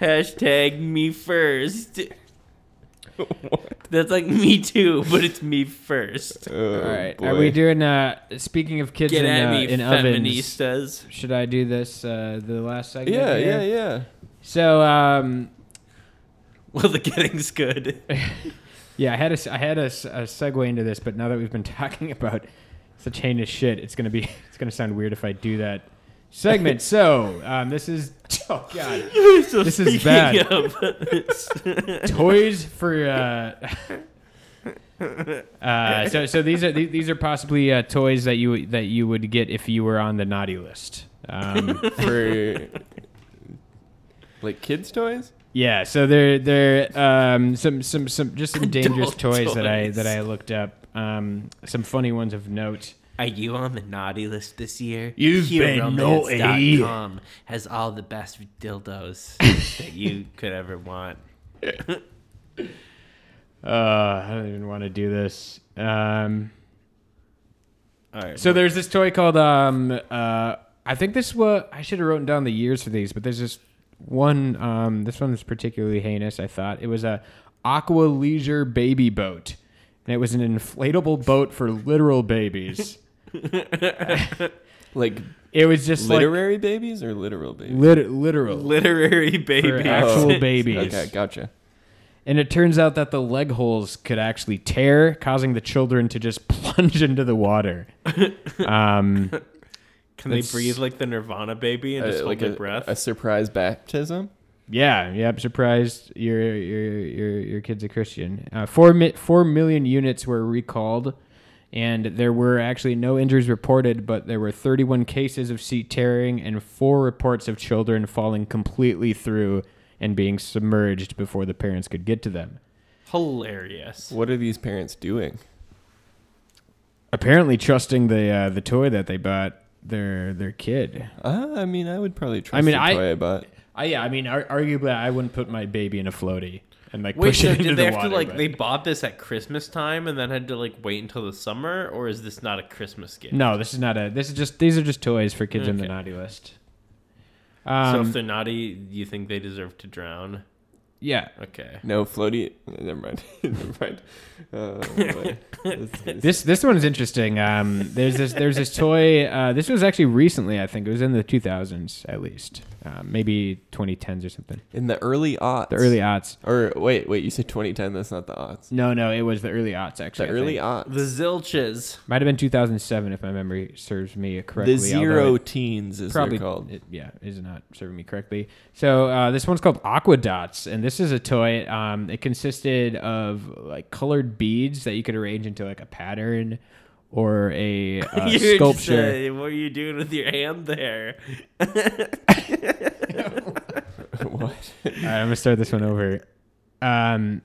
Hashtag me first. That's like me too, but it's me first. Oh, All right. boy. Are we doing? Uh, speaking of kids Get in, at uh, me, in ovens, feministas. should I do this? Uh, the last segment. Yeah, here? yeah, yeah. So, um, Well, the getting's good. yeah, I had a I had a segue into this, but now that we've been talking about such a heinous shit, it's gonna be it's gonna sound weird if I do that segment. so, um, this is oh god, So This is bad. toys for. Uh, uh, so so these are these are possibly uh, toys that you that you would get if you were on the naughty list. Um, For like kids' toys? Yeah, so they're they're um, some some some just some dangerous Adult toys, that I that I looked up. Um, some funny ones of note. Are you on the naughty list this year? You've been naughty. Has all the best dildos that you could ever want. Uh, I don't even want to do this. Um, All right. so there's this toy called um, uh, I think this was I should have written down the years for these, but there's this one. Um, this one was particularly heinous. I thought it was a Aqua Leisure baby boat, and it was an inflatable boat for literal babies. Like It was just like literary babies or literal babies? lit- literal. literary baby. actual Oh. babies. Okay, gotcha. And it turns out that the leg holes could actually tear, causing the children to just plunge into the water. Um, Can they breathe like the Nirvana baby and just Uh, hold like their a, breath? a surprise baptism? yeah, yep. Surprised your your your your kid's a Christian. Uh, four mi- four million units were recalled, and there were actually no injuries reported, but there were 31 cases of seat tearing and four reports of children falling completely through and being submerged before the parents could get to them. Hilarious. What are these parents doing? Apparently, trusting the uh, the toy that they bought their their kid. Uh, I mean, I would probably trust I mean, the I- toy, but I yeah, I mean, ar- arguably, I wouldn't put my baby in a floaty. And like Wait, push so it into did they the have water. to like but- they bought this at Christmas time and then had to like wait until the summer, or is this not a Christmas gift? No, this is not a. This is just. These are just toys for kids on the naughty list. so Um, if they're naughty, you think they deserve to drown? Yeah, Okay. No floaty. Never mind. Never mind. Uh, boy. This is- this this one is interesting. Um, there's this there's this toy. Uh, this was actually recently. I think it was in the 2000s at least, uh, maybe 2010s or something. in the early aughts. The early aughts. Or wait, wait. You said 2010. That's not the aughts. No, no, it was the early aughts actually. The I early think. aughts. The Zilches. might have been 2007 if my memory serves me correctly. The zero teens is probably called. It, yeah, is not serving me correctly. So uh, this one's called Aqua Dots, and this is a toy. Um, it consisted of like colored beads that you could arrange into like a pattern or a uh, You just, sculpture. uh, what are you doing with your hand there? what? All right, I'm gonna start this one over. Um,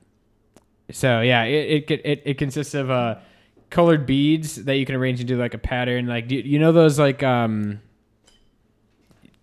so yeah, it it it, it consists of uh colored beads that you can arrange into like a pattern. Like do you, you know those like um.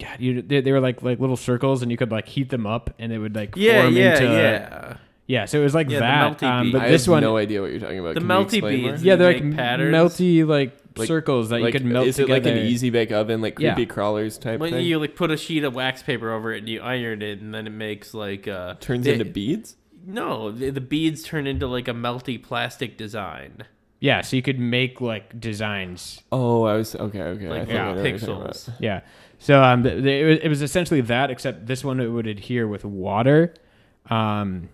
God, you they, they were like like little circles, and you could like heat them up, and it would like Yeah, form yeah, into yeah. yeah. So it was like Yeah, the that, melty um, bead. but I this have one, no idea what you're talking about. The Can melty explain more? beads. yeah, they're like patterns. melty like, Like- circles that like, you could melt is it together. like an easy bake oven, like Yeah. creepy crawlers type When thing? you like put a sheet of wax paper over it and you iron it, and then it makes like uh Turns the- into beads. No, the, the beads turn into like a melty plastic design, Yeah, so you could make like designs. Oh, I was okay. Okay, like I think I know little what you're pixels. Yeah. So um, it, was, essentially that, except this one it would adhere with water. Um,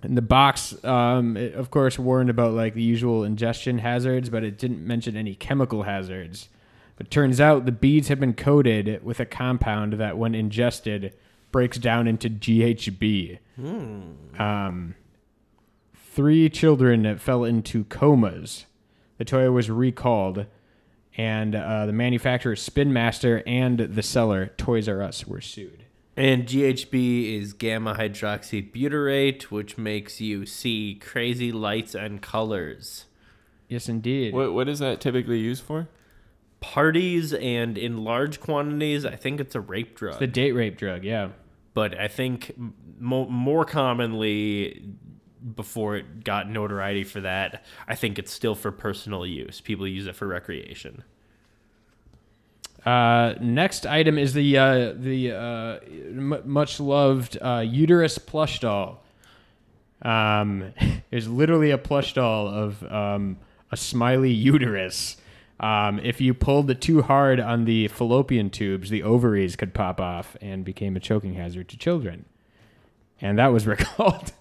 and the box, um, it, of course, warned about like the usual ingestion hazards, but it didn't mention any chemical hazards. But turns out the beads have been coated with a compound that, when ingested, breaks down into GHB. Um, three children that fell into comas. The toy was recalled, and uh, the manufacturer Spin Master and the seller Toys R Us were sued. and GHB is gamma hydroxybutyrate, which makes you see crazy lights and colors. Yes, indeed. What what is that typically used for? Parties and in large quantities, I think it's a rape drug. It's The date rape drug, yeah. but I think mo- more commonly before it got notoriety for that, I think it's still for personal use. People use it for recreation. Uh, next item is the uh, the uh, m- much loved uh, uterus plush doll. Um, it's literally a plush doll of um, a smiley uterus. Um, if you pulled it too hard on the fallopian tubes, the ovaries could pop off and became a choking hazard to children. And that was recalled.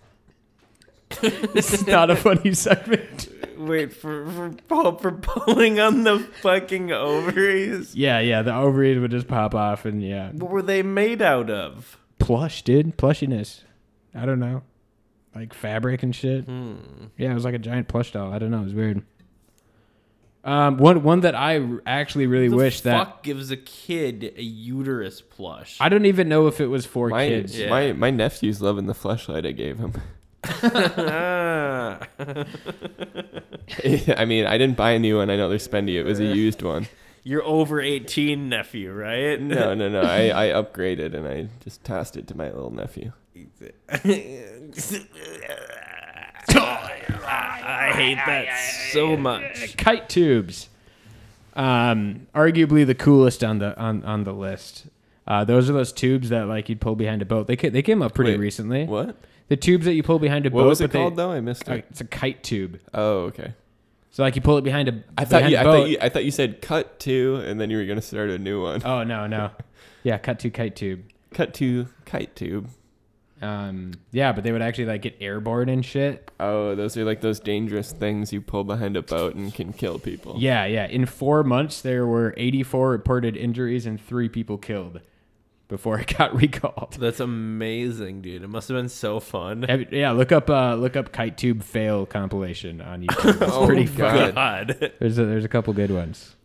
this is not a funny segment. Wait for for, pull, for pulling on the fucking ovaries. Yeah, yeah, the ovaries would just pop off, and yeah, What were they made out of? plush, dude, plushiness. I don't know, like fabric and shit. Hmm. Yeah, it was like a giant plush doll. I don't know, it was weird. Um, one one that I actually really the wish that fuck gives a kid a uterus plush? I don't even know if it was for My kids. Yeah. my my nephew's loving the flashlight I gave him. I mean, I didn't buy a new one. I know they're spendy. It was a used one. You're over 18 nephew, right? No, no, no. I, I upgraded and I just tossed it to my little nephew. I hate that so much. Kite tubes, um, arguably the coolest on the on on the list. Uh, those are those tubes that like you'd pull behind a boat. They ca- they came up pretty Wait, recently. What? The tubes that you pull behind a What boat. was it but they- called though? I missed it. it's a kite tube. Oh, okay. So like you pull it behind a. I thought you, I thought you I thought you said cut two, and then you were gonna start a new one. Oh no no, yeah, cut two kite tube. Cut two kite tube. Um, yeah, but they would actually like get airborne and shit. Oh, those are like those dangerous things you pull behind a boat and can kill people. Yeah, yeah. In four months, there were 84 reported injuries and three people killed before it got recalled. That's amazing, dude. It must have been so fun. Have- Yeah, look up uh, look up kite tube fail compilation on YouTube. It's Oh, pretty God. fun. God. There's a, there's a couple good ones.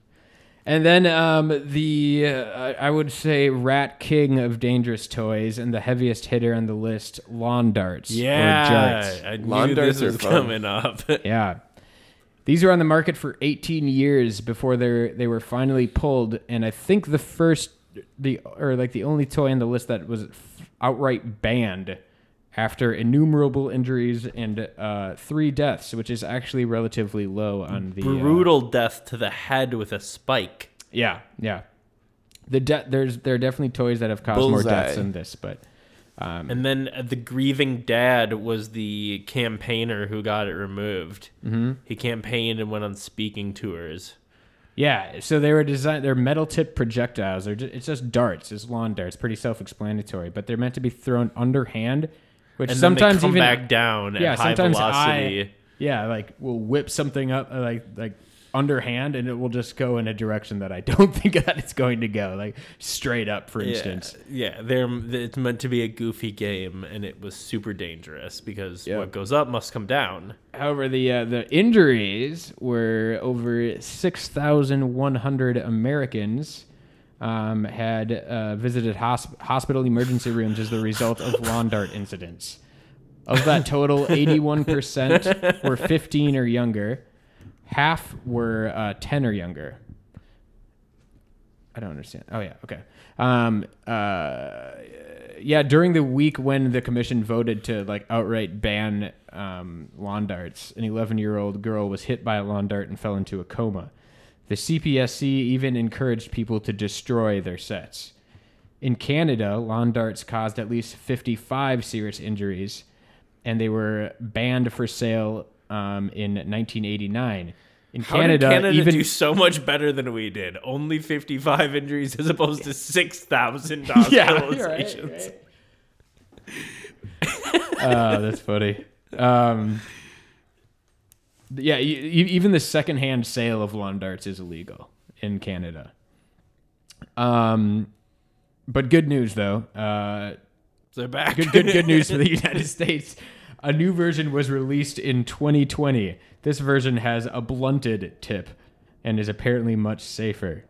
And then um, the uh, I would say rat king of dangerous toys and the heaviest hitter on the list, lawn darts. or Yeah, jarts. I knew Lawn darts this are was fun. coming up. Yeah. These were on the market for 18 years before they they were finally pulled, and I think the first the or like the only toy on the list that was f- outright banned after innumerable injuries and uh, three deaths, which is actually relatively low on the uh, Brutal death to the head with a spike. yeah, yeah. The de- there's there are definitely toys that have caused more deaths than this, but um, And then uh, the grieving dad was the campaigner who got it removed. Mm-hmm. He campaigned and went on speaking tours. Yeah, so they were designed. They're metal tipped projectiles. They're just, it's just darts. It's lawn darts. Pretty self explanatory. But they're meant to be thrown underhand, which And sometimes then they come even back down yeah, at high sometimes velocity. I yeah like will whip something up uh, like like underhand, and it will just go in a direction that I don't think that it's going to go, like straight up, for instance. Yeah, yeah, it's meant to be a goofy game, and it was super dangerous because Yeah. what goes up must come down. However, the uh, the injuries were over six thousand one hundred Americans um, had uh, visited hosp- hospital emergency rooms as the result of lawn dart incidents. Of that total, eighty one percent were fifteen or younger. Half were uh, ten or younger. I don't understand. Oh yeah, okay. Um, uh, yeah, during the week when the commission voted to like outright ban um, lawn darts, an 11 year old girl was hit by a lawn dart and fell into a coma. The CPSC even encouraged people to destroy their sets. In Canada, lawn darts caused at least 55 serious injuries, and they were banned for sale um, in 1989. In How Canada, did Canada even do so much better than we did? Only 55 injuries as opposed to 6,000 Yeah, hospitalizations. Oh, that's funny. Um, yeah, even the secondhand sale of lawn darts is illegal in Canada. Um, but good news though. Uh, They're back. good, good, good news for the United States. A new version was released in 2020. This version has a blunted tip and is apparently much safer.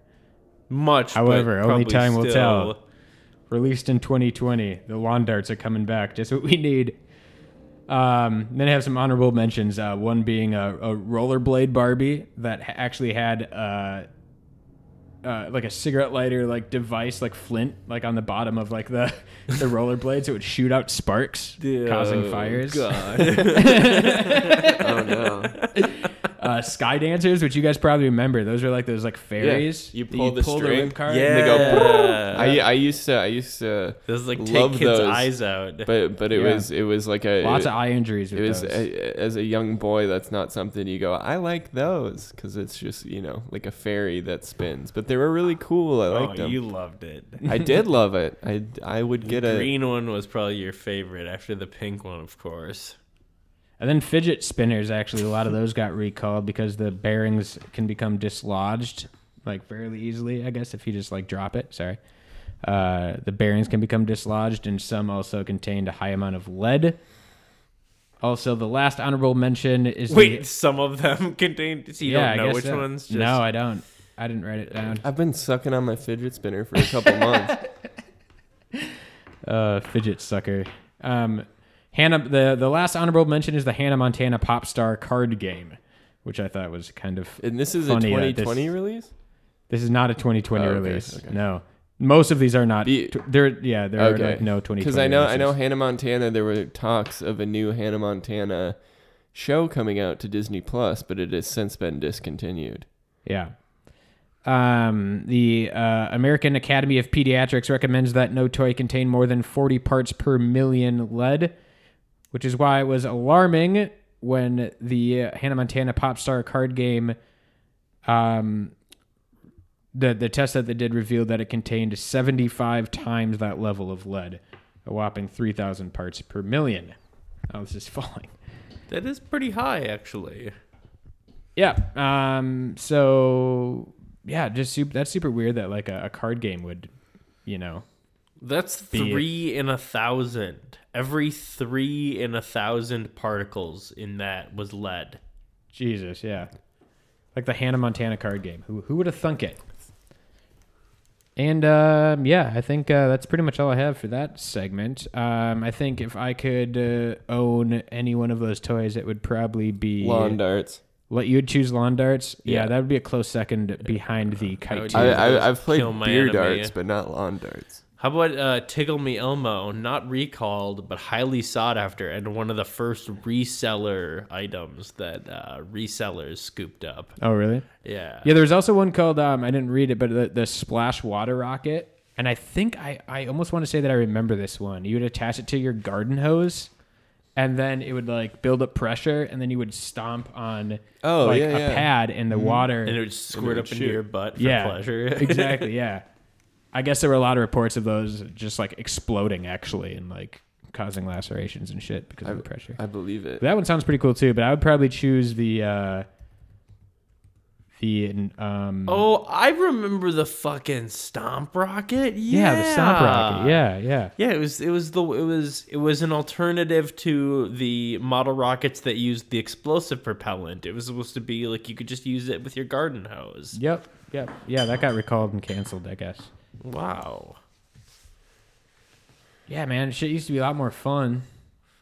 Much. However, only time will still- tell. Released in 2020, the lawn darts are coming back. Just what we need. Um, then I have some honorable mentions. Uh, one being a, a rollerblade Barbie that ha- actually had uh, uh, like a cigarette lighter like device, like flint, like on the bottom of like the the rollerblades. It would shoot out sparks, causing Oh, fires. God. Oh no. Uh, sky dancers, which you guys probably remember. Those are like those like fairies. You that pull the string. rip card. yeah. And they go. I I used to I used to Those like take love kids' those, eyes out. but but it Yeah. was it was like a Lots it, of eye injuries with it was those. a, as a young boy that's not something you go I like those because it's just you know like a fairy that spins but they were really cool I oh, liked them you loved it. I did love it I I would get the a green one was probably your favorite after the pink one, of course. And then fidget spinners, actually, a lot of those got recalled because the bearings can become dislodged like fairly easily. I guess if you just like drop it. Sorry, uh, the bearings can become dislodged, and some also contained a high amount of lead. Also, the last honorable mention is Wait, the, some of them contained. So you yeah, I don't know guess which so. ones? Just, No, I don't. I didn't write it down. I've been sucking on my fidget spinner for a couple months Uh, fidget sucker. Um, Hannah. The the last honorable mention is the Hannah Montana Pop Star card game, which I thought was kind of and this is Funny a that this- 2020 release This is not a 2020 Oh, okay, release. okay. No, most of these are not. Be- tw- there, yeah, there are like no 2020. because I know I know releases. Hannah Montana there were talks of a new Hannah Montana show coming out to Disney Plus but it has since been discontinued Yeah. Um, the uh, American Academy of Pediatrics recommends that no toy contain more than 40 parts per million lead, which is why it was alarming when the Hannah Montana Pop Star card game, um, the the test that they did revealed that it contained 75 times that level of lead, a whopping 3,000 parts per million. Oh, this is falling. That is pretty high, actually. Yeah. Um. So yeah, just super. That's super weird that like a, a card game would, you know. That's Be- three in a thousand. Every three in a thousand particles in that was lead. Jesus. Yeah. Like the Hannah Montana card game. Who who would have thunk it? And um, yeah, I think uh, that's pretty much all I have for that segment. Um, I think if I could uh, own any one of those toys, it would probably be lawn darts What you would choose lawn darts? Yeah, Yeah. that would be a close second behind the kite. would too. I, Yeah, I I've played kill my beer enemy. darts but not lawn darts How about uh, Tickle Me Elmo? Not recalled, but highly sought after, and one of the first reseller items that uh, resellers scooped up. Oh, really? Yeah. Yeah, there was also one called um, I didn't read it, but the, the splash water rocket. And I think I, I almost want to say that I remember this one. You would attach it to your garden hose, and then it would like build up pressure, and then you would stomp on Oh, like yeah, a yeah. pad in the water. And it would squirt would up into shoot. your butt for yeah, pleasure. exactly. Yeah, I guess there were a lot of reports of those just like exploding actually and like causing lacerations and shit because of the pressure. I believe it. That one sounds pretty cool too, but I would probably choose the uh the um oh, I remember the fucking stomp rocket. Yeah, yeah, the stomp rocket. Yeah, yeah. Yeah, it was it was the it was it was an alternative to the model rockets that used the explosive propellant. It was supposed to be like you could just use it with your garden hose. Yep. Yep. Yeah, that got recalled and canceled, I guess. Wow. Yeah, man, shit used to be a lot more fun.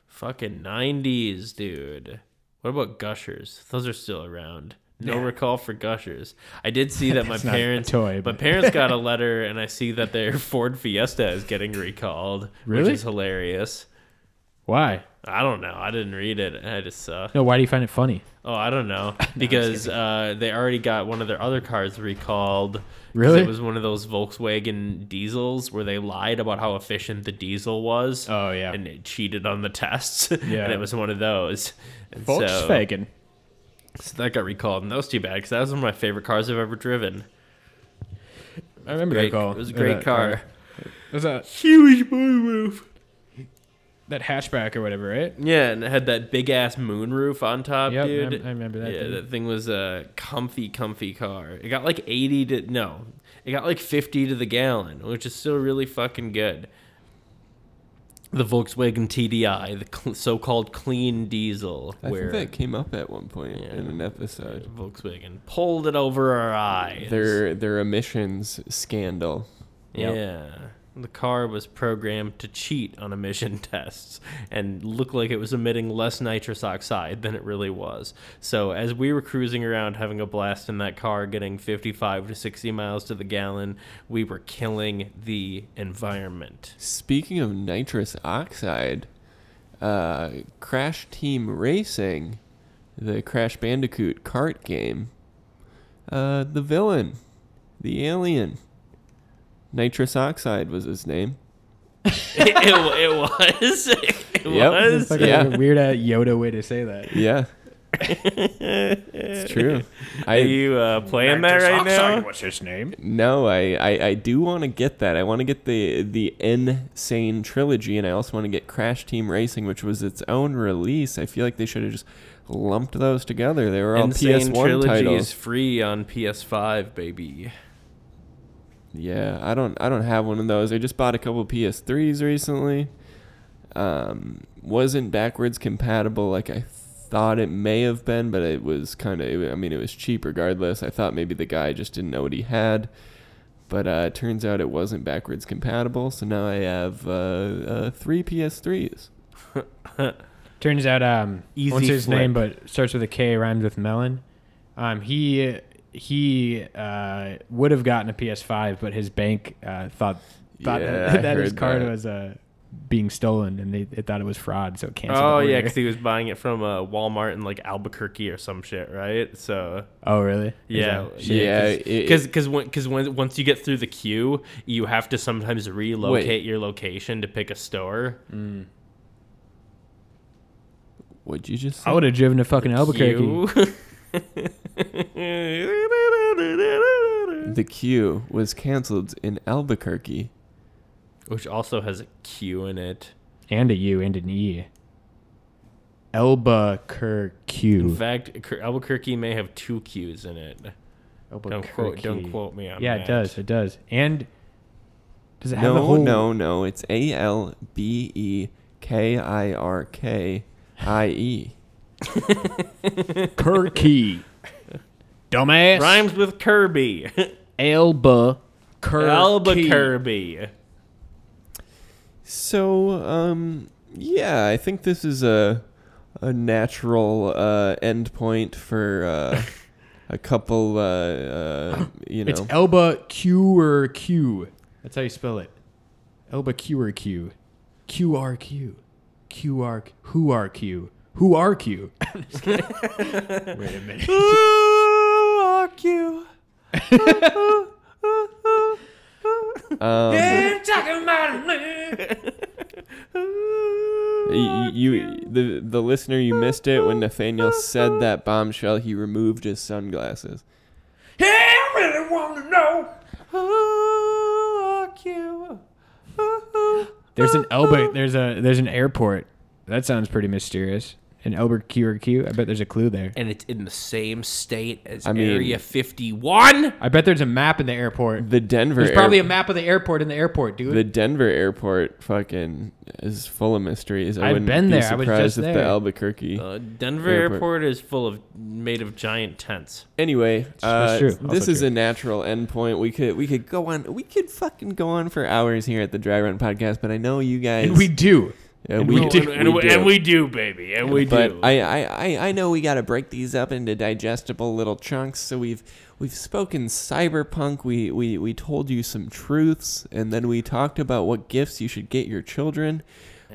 Fucking 90s, dude. What about Gushers? Those are still around. No Yeah. recall for Gushers. I did see that my That's not a parents toy, my parents got a letter and I see that their Ford Fiesta is getting recalled, Really? which is hilarious. Why? I don't know. I didn't read it. I just saw. No, why do you find it funny? Oh, I don't know because uh, they already got one of their other cars recalled. Really? It was one of those Volkswagen diesels where they lied about how efficient the diesel was. Oh, yeah. and it cheated on the tests. Yeah. and it was one of those. And so- Volkswagen. So, that got recalled, and that was too bad because that was one of my favorite cars I've ever driven. I remember Great, that call. it was a great car. It was a Huge moonroof. that hatchback or whatever, right? Yeah, and it had that big ass moonroof on top, Yep, dude. I- I remember that, Yeah, dude. that thing was a comfy, comfy car. It got like eighty to no, it got like fifty to the gallon, which is still really fucking good. The Volkswagen TDI, the so-called clean diesel, I where think that came up at one point Yeah. in an episode. Volkswagen pulled it over our eyes. Their their emissions scandal. Yep. Yeah. The car was programmed to cheat on emission tests and look like it was emitting less nitrous oxide than it really was. So, as we were cruising around having a blast in that car, getting 55 to 60 miles to the gallon, we were killing the environment. Speaking of nitrous oxide, uh, Crash Team Racing, the Crash Bandicoot kart game, uh, the villain, the alien, Nitros Oxide was his name. it, it, it was. It Yep. was. It's like Yeah. a weird uh, Yoda way to say that. Yeah, it's true. Are you uh, playing that right now? What's his name? no, I I, I do want to get that. I want to get the the N. Sane trilogy, and I also want to get Crash Team Racing, which was its own release. I feel like they should have just lumped those together. They were all Insane PS1 Trilogy titles. is free on PS5, baby. Yeah, I don't I don't have one of those. I just bought a couple PS3s recently. Um, wasn't backwards compatible like I thought it may have been, but it was kind of I mean it was cheap regardless. I thought maybe the guy just didn't know what he had. But uh, it turns out it wasn't backwards compatible, so now I have uh, uh, three PS3s. Turns out, um, Easy what's his flip. name, but starts with a K, rhymes with melon. Um, he he uh, would have gotten a PS5, but his bank uh, thought thought Yeah, I that his card that. was uh, being stolen, and they, they thought it was fraud, so it canceled. Oh the yeah, because he was buying it from uh, Walmart in like Albuquerque or some shit, right? So oh really? Yeah, Yeah, because because when because when once you get through the queue, you have to sometimes relocate your location to pick a store. What'd you just say? I would have driven to fucking Albuquerque. Queue. the queue was canceled in Albuquerque. Which also has a Q in it. and a U and an E. Albuquerque. In fact, Albuquerque may have two Q's in it. Don't quote, don't quote me on Yeah, that. it does. It does. And does it have a No, whole? no, no. It's A L B E K I R K I E. Kirky. Dumbass. Rhymes with Kirby. Albuquerque. Albuquerque. So, um, yeah, I think this is a a natural uh, end point for uh, a couple. Uh, uh, you know, It's Alba Q or Q. That's how you spell it. Elba QRQ. QRQ. QR. Who are Q? Who are Q? Wait a minute. Who are you? Um, you, you, the the listener, you missed it when Nathaniel said that bombshell. He removed his sunglasses. Yeah, I really want to know. There's an Elba. There's a there's an airport. That sounds pretty mysterious. An Elba QRQ. I bet there's a clue there. And it's in the same state as I mean- Area 51. I bet there's a map in the airport. The Denver, There's probably air- a map of the airport in the airport, dude. the Denver airport fucking is full of mysteries. I I've wouldn't been be there. I was surprised just if the there. Albuquerque. Uh, Denver Airport. Airport. is full of made of giant tents. Anyway, uh, true. this Also is true. a natural endpoint. We could we could go on. We could fucking go on for hours here at the Dry Run Podcast. But I know you guys. and we do. Uh, and we, we do. do. and, and we do, baby, and we but do. I, I, I, I know we got to break these up into digestible little chunks. So we've we've spoken cyberpunk. We, we we told you some truths, and then we talked about what gifts you should get your children.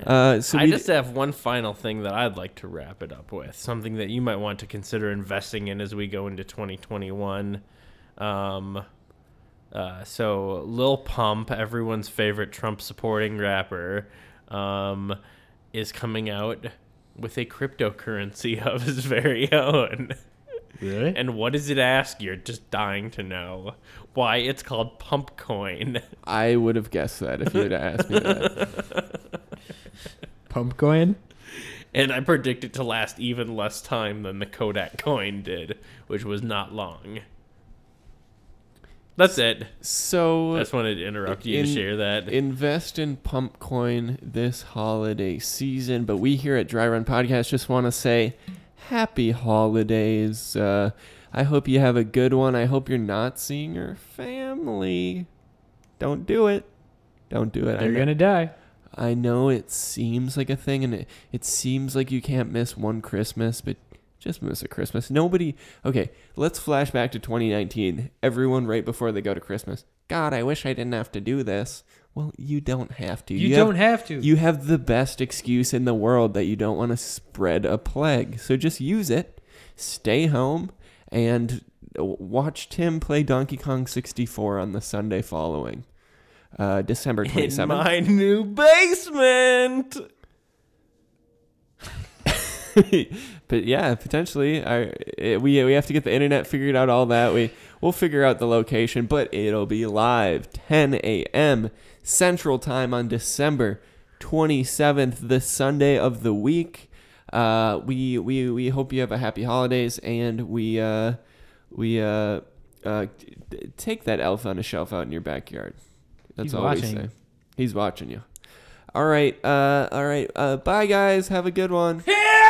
Uh, so I we just have one final thing that I'd like to wrap it up with. Something that you might want to consider investing in as we go into 2021. Um, uh, so Lil Pump, everyone's favorite Trump supporting rapper, um, is coming out with a cryptocurrency of his very own. Really? And what does it ask? You're just dying to know. Why it's called Pump Coin. I would have guessed that if you had asked me that. Pump coin? And I predict it to last even less time than the Kodak coin did, which was not long. That's it. So I just wanted to interrupt you In- to share that. invest in pump coin this holiday season but we here at dry run podcast just want to say happy holidays uh, i hope you have a good one i hope you're not seeing your family don't do it don't do it I They're gonna die. I know it seems like a thing and it, it seems like you can't miss one christmas but just miss a christmas nobody okay let's flash back to 2019 everyone right before they go to christmas god i wish i didn't have to do this well you don't have to You, have- don't have to. you have the best excuse in the world that you don't want to spread a plague. So just use it, stay home, and watch Tim play Donkey Kong 64 on the Sunday following. Uh, December in 27th. my new basement. but yeah, potentially, I, we we have to get the internet figured out. All that we we'll figure out the location, but it'll be live 10 a.m. Central Time on December 27th, the Sunday of the week. Uh, we we we hope you have a happy holidays, and we uh we uh uh take that elf on a shelf out in your backyard. That's He's all watching. we say. He's watching you. All right, uh, all right. Uh, bye, guys. Have a good one. Hey!